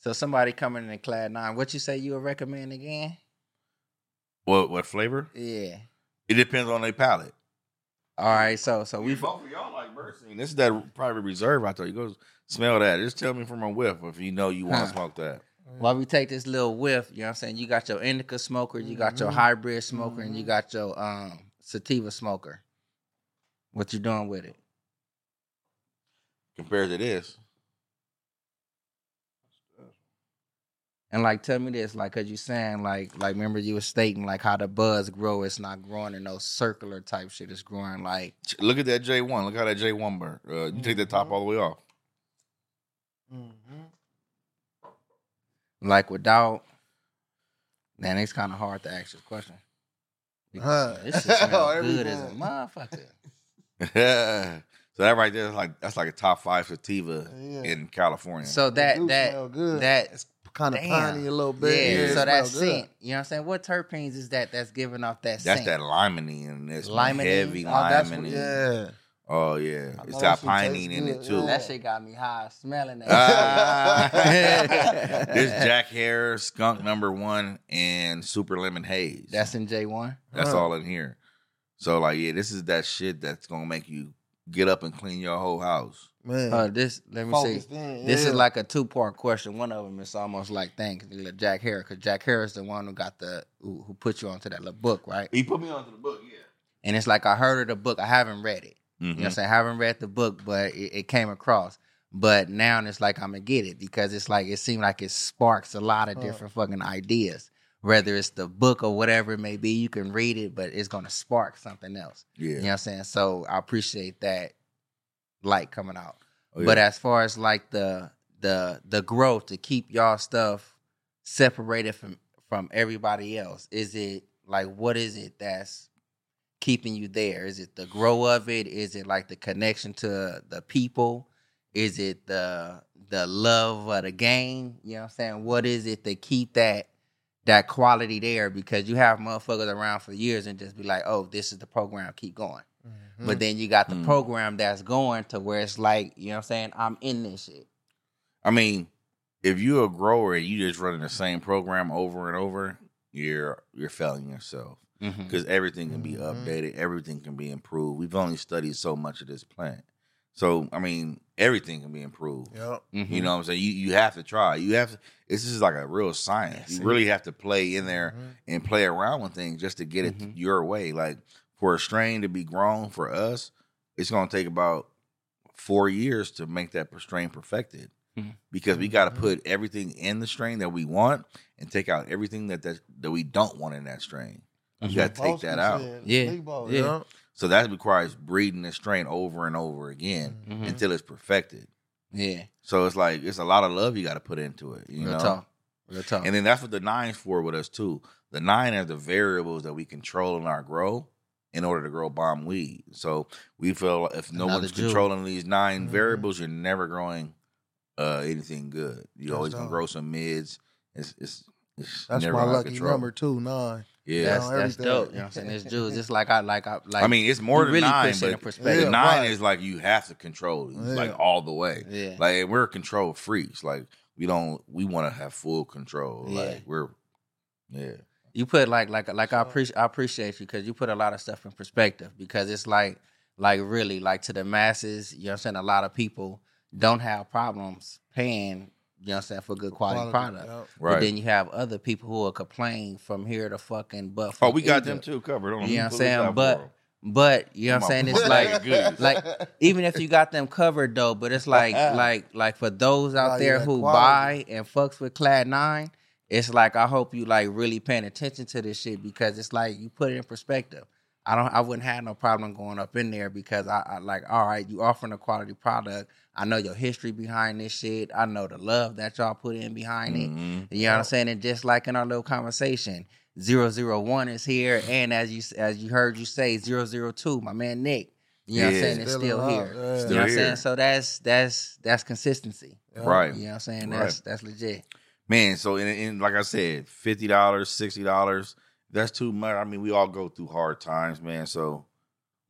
So somebody coming in Clade Nine, what you say you would recommend again? What what flavor? Yeah. It depends on their palate. All right. So so we both of y'all like Mercy. This is that private reserve out there. You go smell that. Just tell me from a whiff if you know you want to smoke that. while we take this little whiff, you know what I'm saying? You got your indica smoker, you got your Mhm. hybrid smoker, and you Mhm. got your um sativa smoker. What you doing with it? Compared to this, And like, tell me this, like, cause you saying like, like, remember you were stating like how the buds grow. It's not growing in no circular type shit. It's growing like look at that J one. Look how that J one burn. Uh, you take the top all the way off. Mhm. like without. Man, it's kind of hard to ask this question. Huh. This shit smell *laughs* Every good as a time. motherfucker. *laughs* *laughs* so that right there is like that's like a top five sativa Yeah. in California. So that that smell good. that it's kind of piney a little yeah. bit. it so smell that good. scent, you know what I'm saying? What terpenes is that that's giving off that scent? that's scent? that limonene and this Limonene? heavy Oh, that's what, limonene. yeah. Oh yeah, it's got that shit pinene in it too. yeah. That shit got me high smelling that. Ah. Shit. *laughs* this Jack Herer Skunk Number One and Super Lemon Haze. That's in J one. That's Huh. all in here. So like, yeah, this is that shit that's gonna make you get up and clean your whole house. Man. Uh, this let me see. In, This yeah. is like a two part question. One of them is almost like thank Jack Herer because Jack Herer is the one who got the who, who put you onto that little book, right? He put me onto the book, yeah. And it's like I heard of the book. I haven't read it. You know what I'm saying? I haven't read the book, but it, it came across. But now it's like I'm gonna get it because it's like it seemed like it sparks a lot of Huh. different fucking ideas. Whether it's the book or whatever it may be, you can read it, but it's gonna spark something else. Yeah. You know what I'm saying? So I appreciate that light coming out. Oh, yeah. But as far as like the the the growth to keep y'all stuff separated from from everybody else, is it like what is it that's keeping you there? Is it the grow of it? Is it like the connection to the people? Is it the the love of the game? You know what I'm saying? What is it to keep that that quality there? Because you have motherfuckers around for years and just be like, oh, this is the program, keep going. Mhm. But then you got the Mm. program that's going to where it's like, you know what I'm saying? I'm in this shit. I mean, if you're a grower and you just running the same program over and over, you're you're failing yourself Mm-hmm. because everything can be Mhm. updated, everything can be improved. We've only studied so much of this plant, so I mean, everything can be improved. Yep. Mm-hmm. You know what I'm saying? You you have to try. You have to. This is like a real science. Yes, you really have to play in there Mhm. and play around with things just to get it Mhm. your way. Like for a strain to be grown for us, it's going to take about four years to make that strain perfected. Mhm. Because we got to Mhm. put everything in the strain that we want and take out everything that that, that we don't want in that strain. You Mhm. got to take that out. said, Yeah. Big Bo, Yeah. yeah. So that requires breeding the strain over and over again Mhm. until it's perfected. Yeah. So it's like it's a lot of love you got to put into it. You Real know, talk. Real talk. and then that's what the nine's for with us too. The nine are the variables that we control in our grow in order to grow bomb weed. So we feel if no Another one's jewel. controlling these 9 Mhm. variables, you're never growing uh, anything good. You That's always gonna grow some mids. It's it's, it's That's never my lucky control. number two, nine. Yeah, that's that's dope. You know what I'm saying? It's Jews. It's like I like I like I mean it's more than really nine, in but perspective. the nine right. is like you have to control it, Yeah. like all the way. yeah. Like we're control freaks. Like we don't we want to have full control. Yeah. Like we're yeah. You put like like like I appreciate I appreciate you because you put a lot of stuff in perspective because it's like like really like to the masses, you know what I'm saying? A lot of people don't have problems paying, you know what I'm saying, for good quality, product. Yep. Right. But then you have other people who are complaining from here to fucking but oh, we got them too covered. Hold on, You know what I'm saying? But for 'em. but you know what I'm saying? It's like Good. *laughs* like even if you got them covered though, but it's like *laughs* like like for those out Oh, there yeah, who quality. buy and fucks with Clade Nine, it's like I hope you like really paying attention to this shit because it's like you put it in perspective. I don't I wouldn't have no problem going up in there because I, I like all right, you offering a quality product. I know your history behind this shit. I know the love that y'all put in behind it. Mhm. You know what I'm saying? And just like in our little conversation, 001 is here. And as you as you heard you say, 002, my man Nick, You know what I'm saying? It's Still still here. yeah. You know Still what I'm saying? So that's that's that's consistency. Yeah. Right. You know what I'm saying? Right. That's that's legit. Man, so in, in like I said, fifty dollars, sixty dollars, that's too much. I mean, we all go through hard times, man. So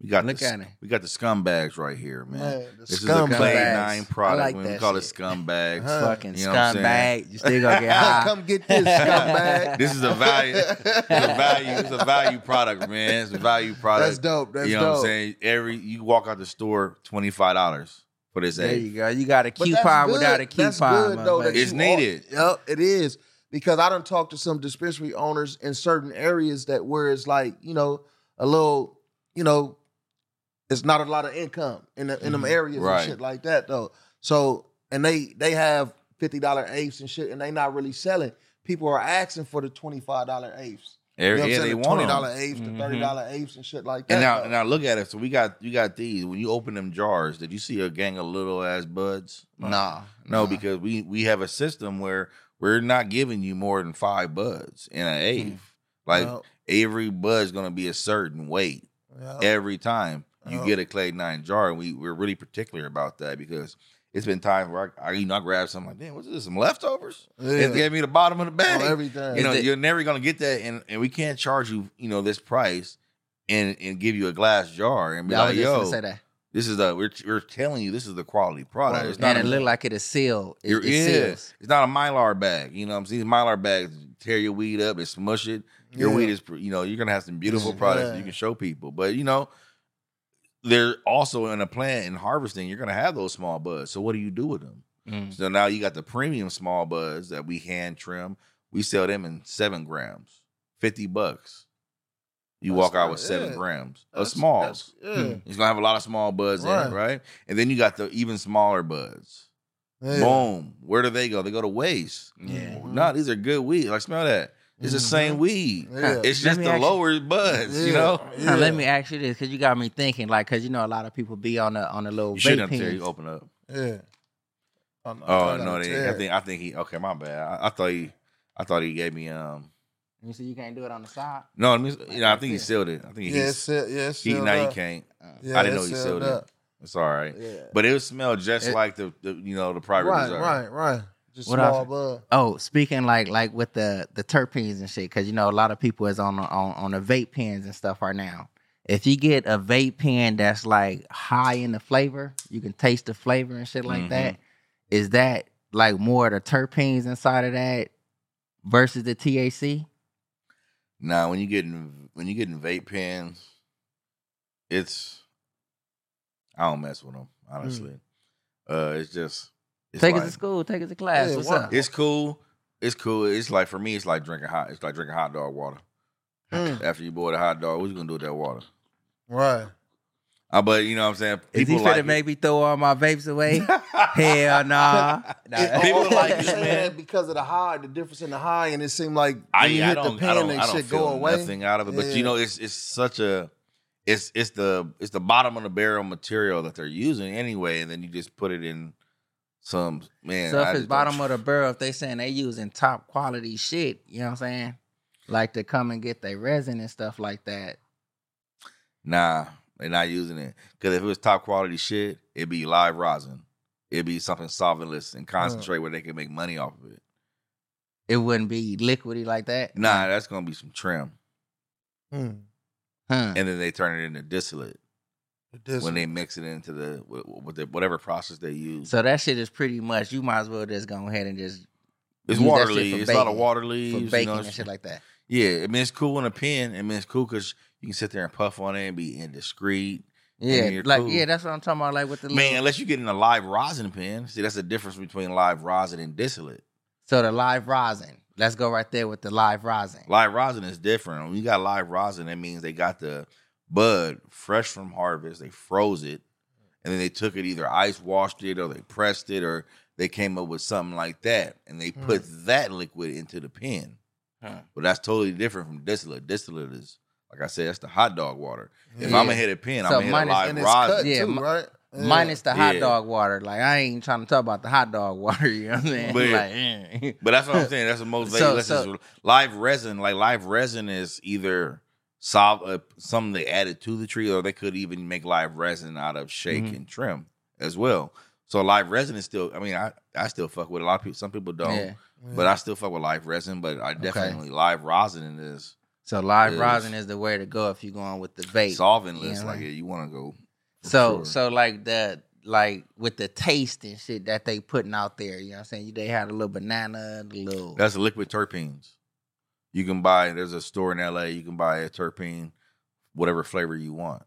we got Look the, at it. we got the scumbags right here, man. Man, the this is a scumbags. Clade Nine product. like we that call it scumbags. Huh. Fucking You know what I'm saying? scumbag. You still gonna get *laughs* high. Come get this scumbag. *laughs* This is a value. It's a value. It's a value product, man. It's a value product. That's dope. That's you know dope. what I'm saying? Every you walk out the store, twenty five dollars for this There egg. you go. You got a coupon without a That's coupon. good, though, that It's needed. All, yep, it is. Because I don't talk to some dispensary owners in certain areas that where it's like, you know, a little, you know, it's not a lot of income in the, in them areas Mm-hmm. Right. and shit like that though. So and they they have fifty dollar apes and shit, and they not really selling. People are asking for the twenty five dollar apes. You know Every, what I'm yeah, they the want twenty 'em. dollar apes, the Mhm. thirty dollar apes and shit like that. And now, though. now look at it. So we got you got these. When you open them jars, did you see a gang of little ass buds? Nah. No, nah. because we we have a system where we're not giving you more than five buds in an eighth. Like Yep, every bud's gonna be a certain weight yep. every time you Yep. get a clade nine jar, and we we're really particular about that because it's been times where I, I you know I grab something like, damn, what's this? Some leftovers? Yeah. It gave me the bottom of the On bag. Oh, everything. you know, Is it- you're never gonna get that, and, and we can't charge you, you know, this price and and give you a glass jar and be I like, yo, say that. this is a we're we're telling you this is the quality product. Right. It's not And a, it looked like it is sealed. It, it yeah, seals. it's not a mylar bag. You know, what I'm saying mylar bags tear your weed up, and smush it. Your Yeah. weed is, you know, you're gonna have some beautiful products that you can show people. But you know, they're also in a plant and harvesting. You're gonna have those small buds. So what do you do with them? Mm. So now you got the premium small buds that we hand trim. We sell them in seven grams, fifty bucks. You That's walk out with seven yeah. grams of That's- smalls. that's- Yeah. It's gonna have a lot of small buds in Right. it, right? And then you got the even smaller buds. yeah. Boom. Where do they go? They go to waste. Yeah. No, these are good weed. Like smell that. It's the same weed. Yeah. It's just the ask you- lower buds, you Yeah. know. Now, let me ask you this, because you got me thinking, like, because you know a lot of people be on the on the little You shouldn't until you open up. Yeah. Oh, no, Oh I no, they. I think I think he okay, my bad. I, I thought he I thought he gave me um You see, you can't do it on the side. no, I mean, you know, I think he sealed it. I think Yeah, he, it's seal- yeah, it's he sealed now you can't. Yeah, I didn't know he sealed sealed it. It's all right. Yeah. But it would smell just It- like the, the you know the private Right, reserve. right, right. Just What I- bud. Oh, speaking like like with the the terpenes and shit, because you know a lot of people is on on on the vape pens and stuff right now. If you get a vape pen that's like high in the flavor, you can taste the flavor and shit like Mhm. that. Is that like more of the terpenes inside of that versus the THC? Now when you get in when you get in vape pens, it's I don't mess with them honestly. Uh, it's just it's take like, it to school, take us to class. Yeah, What's what- up? It's cool. It's cool. It's like for me, it's like drinking hot. It's like drinking hot dog water. Mm, After you boil the hot dog, what you gonna do with that water? right. Uh, but you know what I'm saying. Is he People finna like it. make me throw all my vapes away? *laughs* Hell nah. It- People like you it, saying man. because of the high, the difference in the high, and it seemed like I, you I hit don't, the pen I don't, and I shit feel go away. nothing out of it. But you know, it's it's such a, it's it's the it's the bottom of the barrel material that they're using anyway, and then you just put it in some man. So I if it's bottom don't- of the barrel, if they saying they using top quality shit, you know what I'm saying? Like to come and get their resin and stuff like that. Nah, they're not using it. Because if it was top quality shit, it'd be live rosin. It'd be something solventless and concentrate where they can make money off of it. It wouldn't be liquidy like that. Nah, that's gonna be some trim, Mm. Huh. and then they turn it into distillate This when they mix it into the with, with the, whatever process they use. So that shit is pretty much. You might as well just go ahead and just it's use that water leaves. for It's a lot of baking- water for leaves. you baking know, and shit like that. Yeah, I mean it's cool in a pen. I mean it's cool because you can sit there and puff on it and be indiscreet. Yeah, like cool. yeah, that's what I'm talking about. Like with the Man, little, unless you get in a live rosin pen. See, that's the difference between live rosin and distillate. so the live rosin. Let's go right there with the live rosin. Live rosin is different. When you got live rosin, that means they got the bud fresh from harvest. They froze it, and then they took it either ice washed it or they pressed it or they came up with something like that, and they put that liquid into the pen. Huh. But that's totally different from distillate. Distillate is like I said, that's the hot dog water. If Yeah. I'm gonna hit a pen, So I'm gonna hit a minus- live rosin. Yeah, too, right? Yeah. Minus the hot Yeah. dog water. Like I ain't trying to talk about the hot dog *laughs* water. You know what I'm saying? But- like, eh. But that's what I'm saying. That's the *laughs* most So- so- live resin. Like live resin is either solve uh, something they added to the tree, or they could even make live resin out of shake Mhm. and trim as well. So live resin is still. I mean, I I still fuck with it. a lot of people. Some people don't, Yeah. but I still fuck with live resin. But I definitely live rosin is So live Is- rosin is the way to go if you're going with the vape. solvent Yeah, list. Like yeah, you want to go. So sure. so like the like with the taste and shit that they putting out there, you know what I'm saying? They had a little banana, the little That's liquid terpenes. You can buy. There's a store in LA. You can buy a terpene, whatever flavor you want.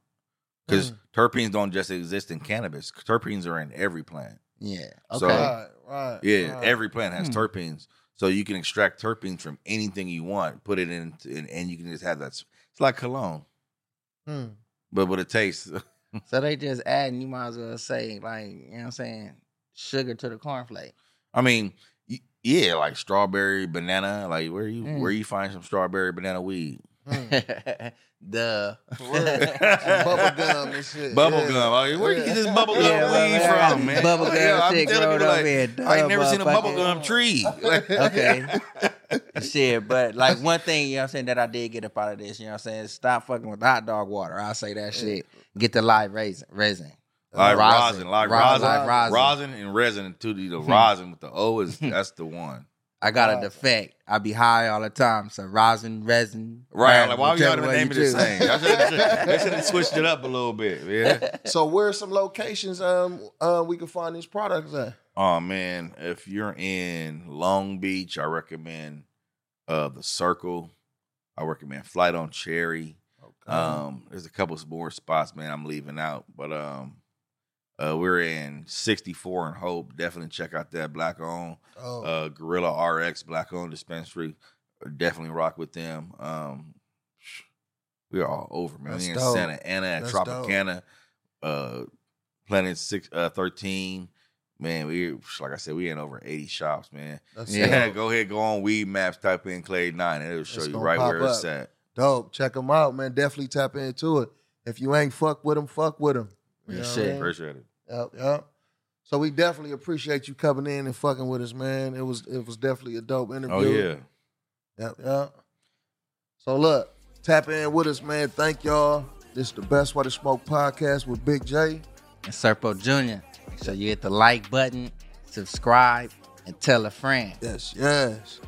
Because Mm. terpenes don't just exist in cannabis. Terpenes are in every plant. yeah. So- Okay. Right, right. Yeah, right. every plant has Hmm. terpenes, so you can extract terpenes from anything you want. Put it in, and, and you can just have that. It's like cologne, Hmm. but with a taste. *laughs* so they just adding, you might as well say, like, you know what I'm saying, sugar to the cornflake. I mean, y- yeah, like strawberry, banana. Like where you Mm. where you find some strawberry banana weed? Hmm. *laughs* Duh. Bubble gum and shit. Bubble yeah. gum. Like, where you get this bubble gum Yeah, weed man. from, man? Bubble gum yeah, I be shit telling growing people, up like, here. I ain't never seen a bubble gum tree. Like- *laughs* *laughs* Okay. Shit, but like one thing, you know what I'm saying, that I did get up out of this, you know what I'm saying, stop fucking with hot dog water. I'll say that shit. Get the live resin. resin. Live Rosin. rosin, live Rosin, rosin, live rosin. rosin, and resin. To the, the *laughs* rosin with the O is that's the one. I got a defect. I be high all the time. So rosin, resin. Right? resin, Like why whichever y'all the name you of the same? *laughs* They should have switched it up a little bit. Yeah. *laughs* So where's some locations um uh, we can find these products at? Oh man, if you're in Long Beach, I recommend uh the Circle. I recommend Flight on Cherry. Okay. Um, there's a couple more spots, man. I'm leaving out, but um, uh, we're in 64 and Hope. Definitely check out that black owned oh, uh, Gorilla RX black owned dispensary. Definitely rock with them. Um, we're all over, man. That's we in dope. Santa Ana, at That's Tropicana, uh, Planet Six uh, 13. Man, we like I said, we in over 80 shops, man. that's Yeah. dope. go ahead, go on Weedmaps, type in Clade Nine, and it'll show It's you right where it's at. Dope. Check them out, man. Definitely tap into it. If you ain't fuck with them, fuck with them. Yeah, what I shit. mean? Appreciate it. Yep, yep. So we definitely appreciate you coming in and fucking with us, man. It was it was definitely a dope interview. Oh yeah. Yep, yep. So look, tap in with us, man. Thank y'all. This is the Best Way to Smoke podcast with Big J. And Serpo Jr. So you hit the like button, subscribe, and tell a friend. Yes, yes.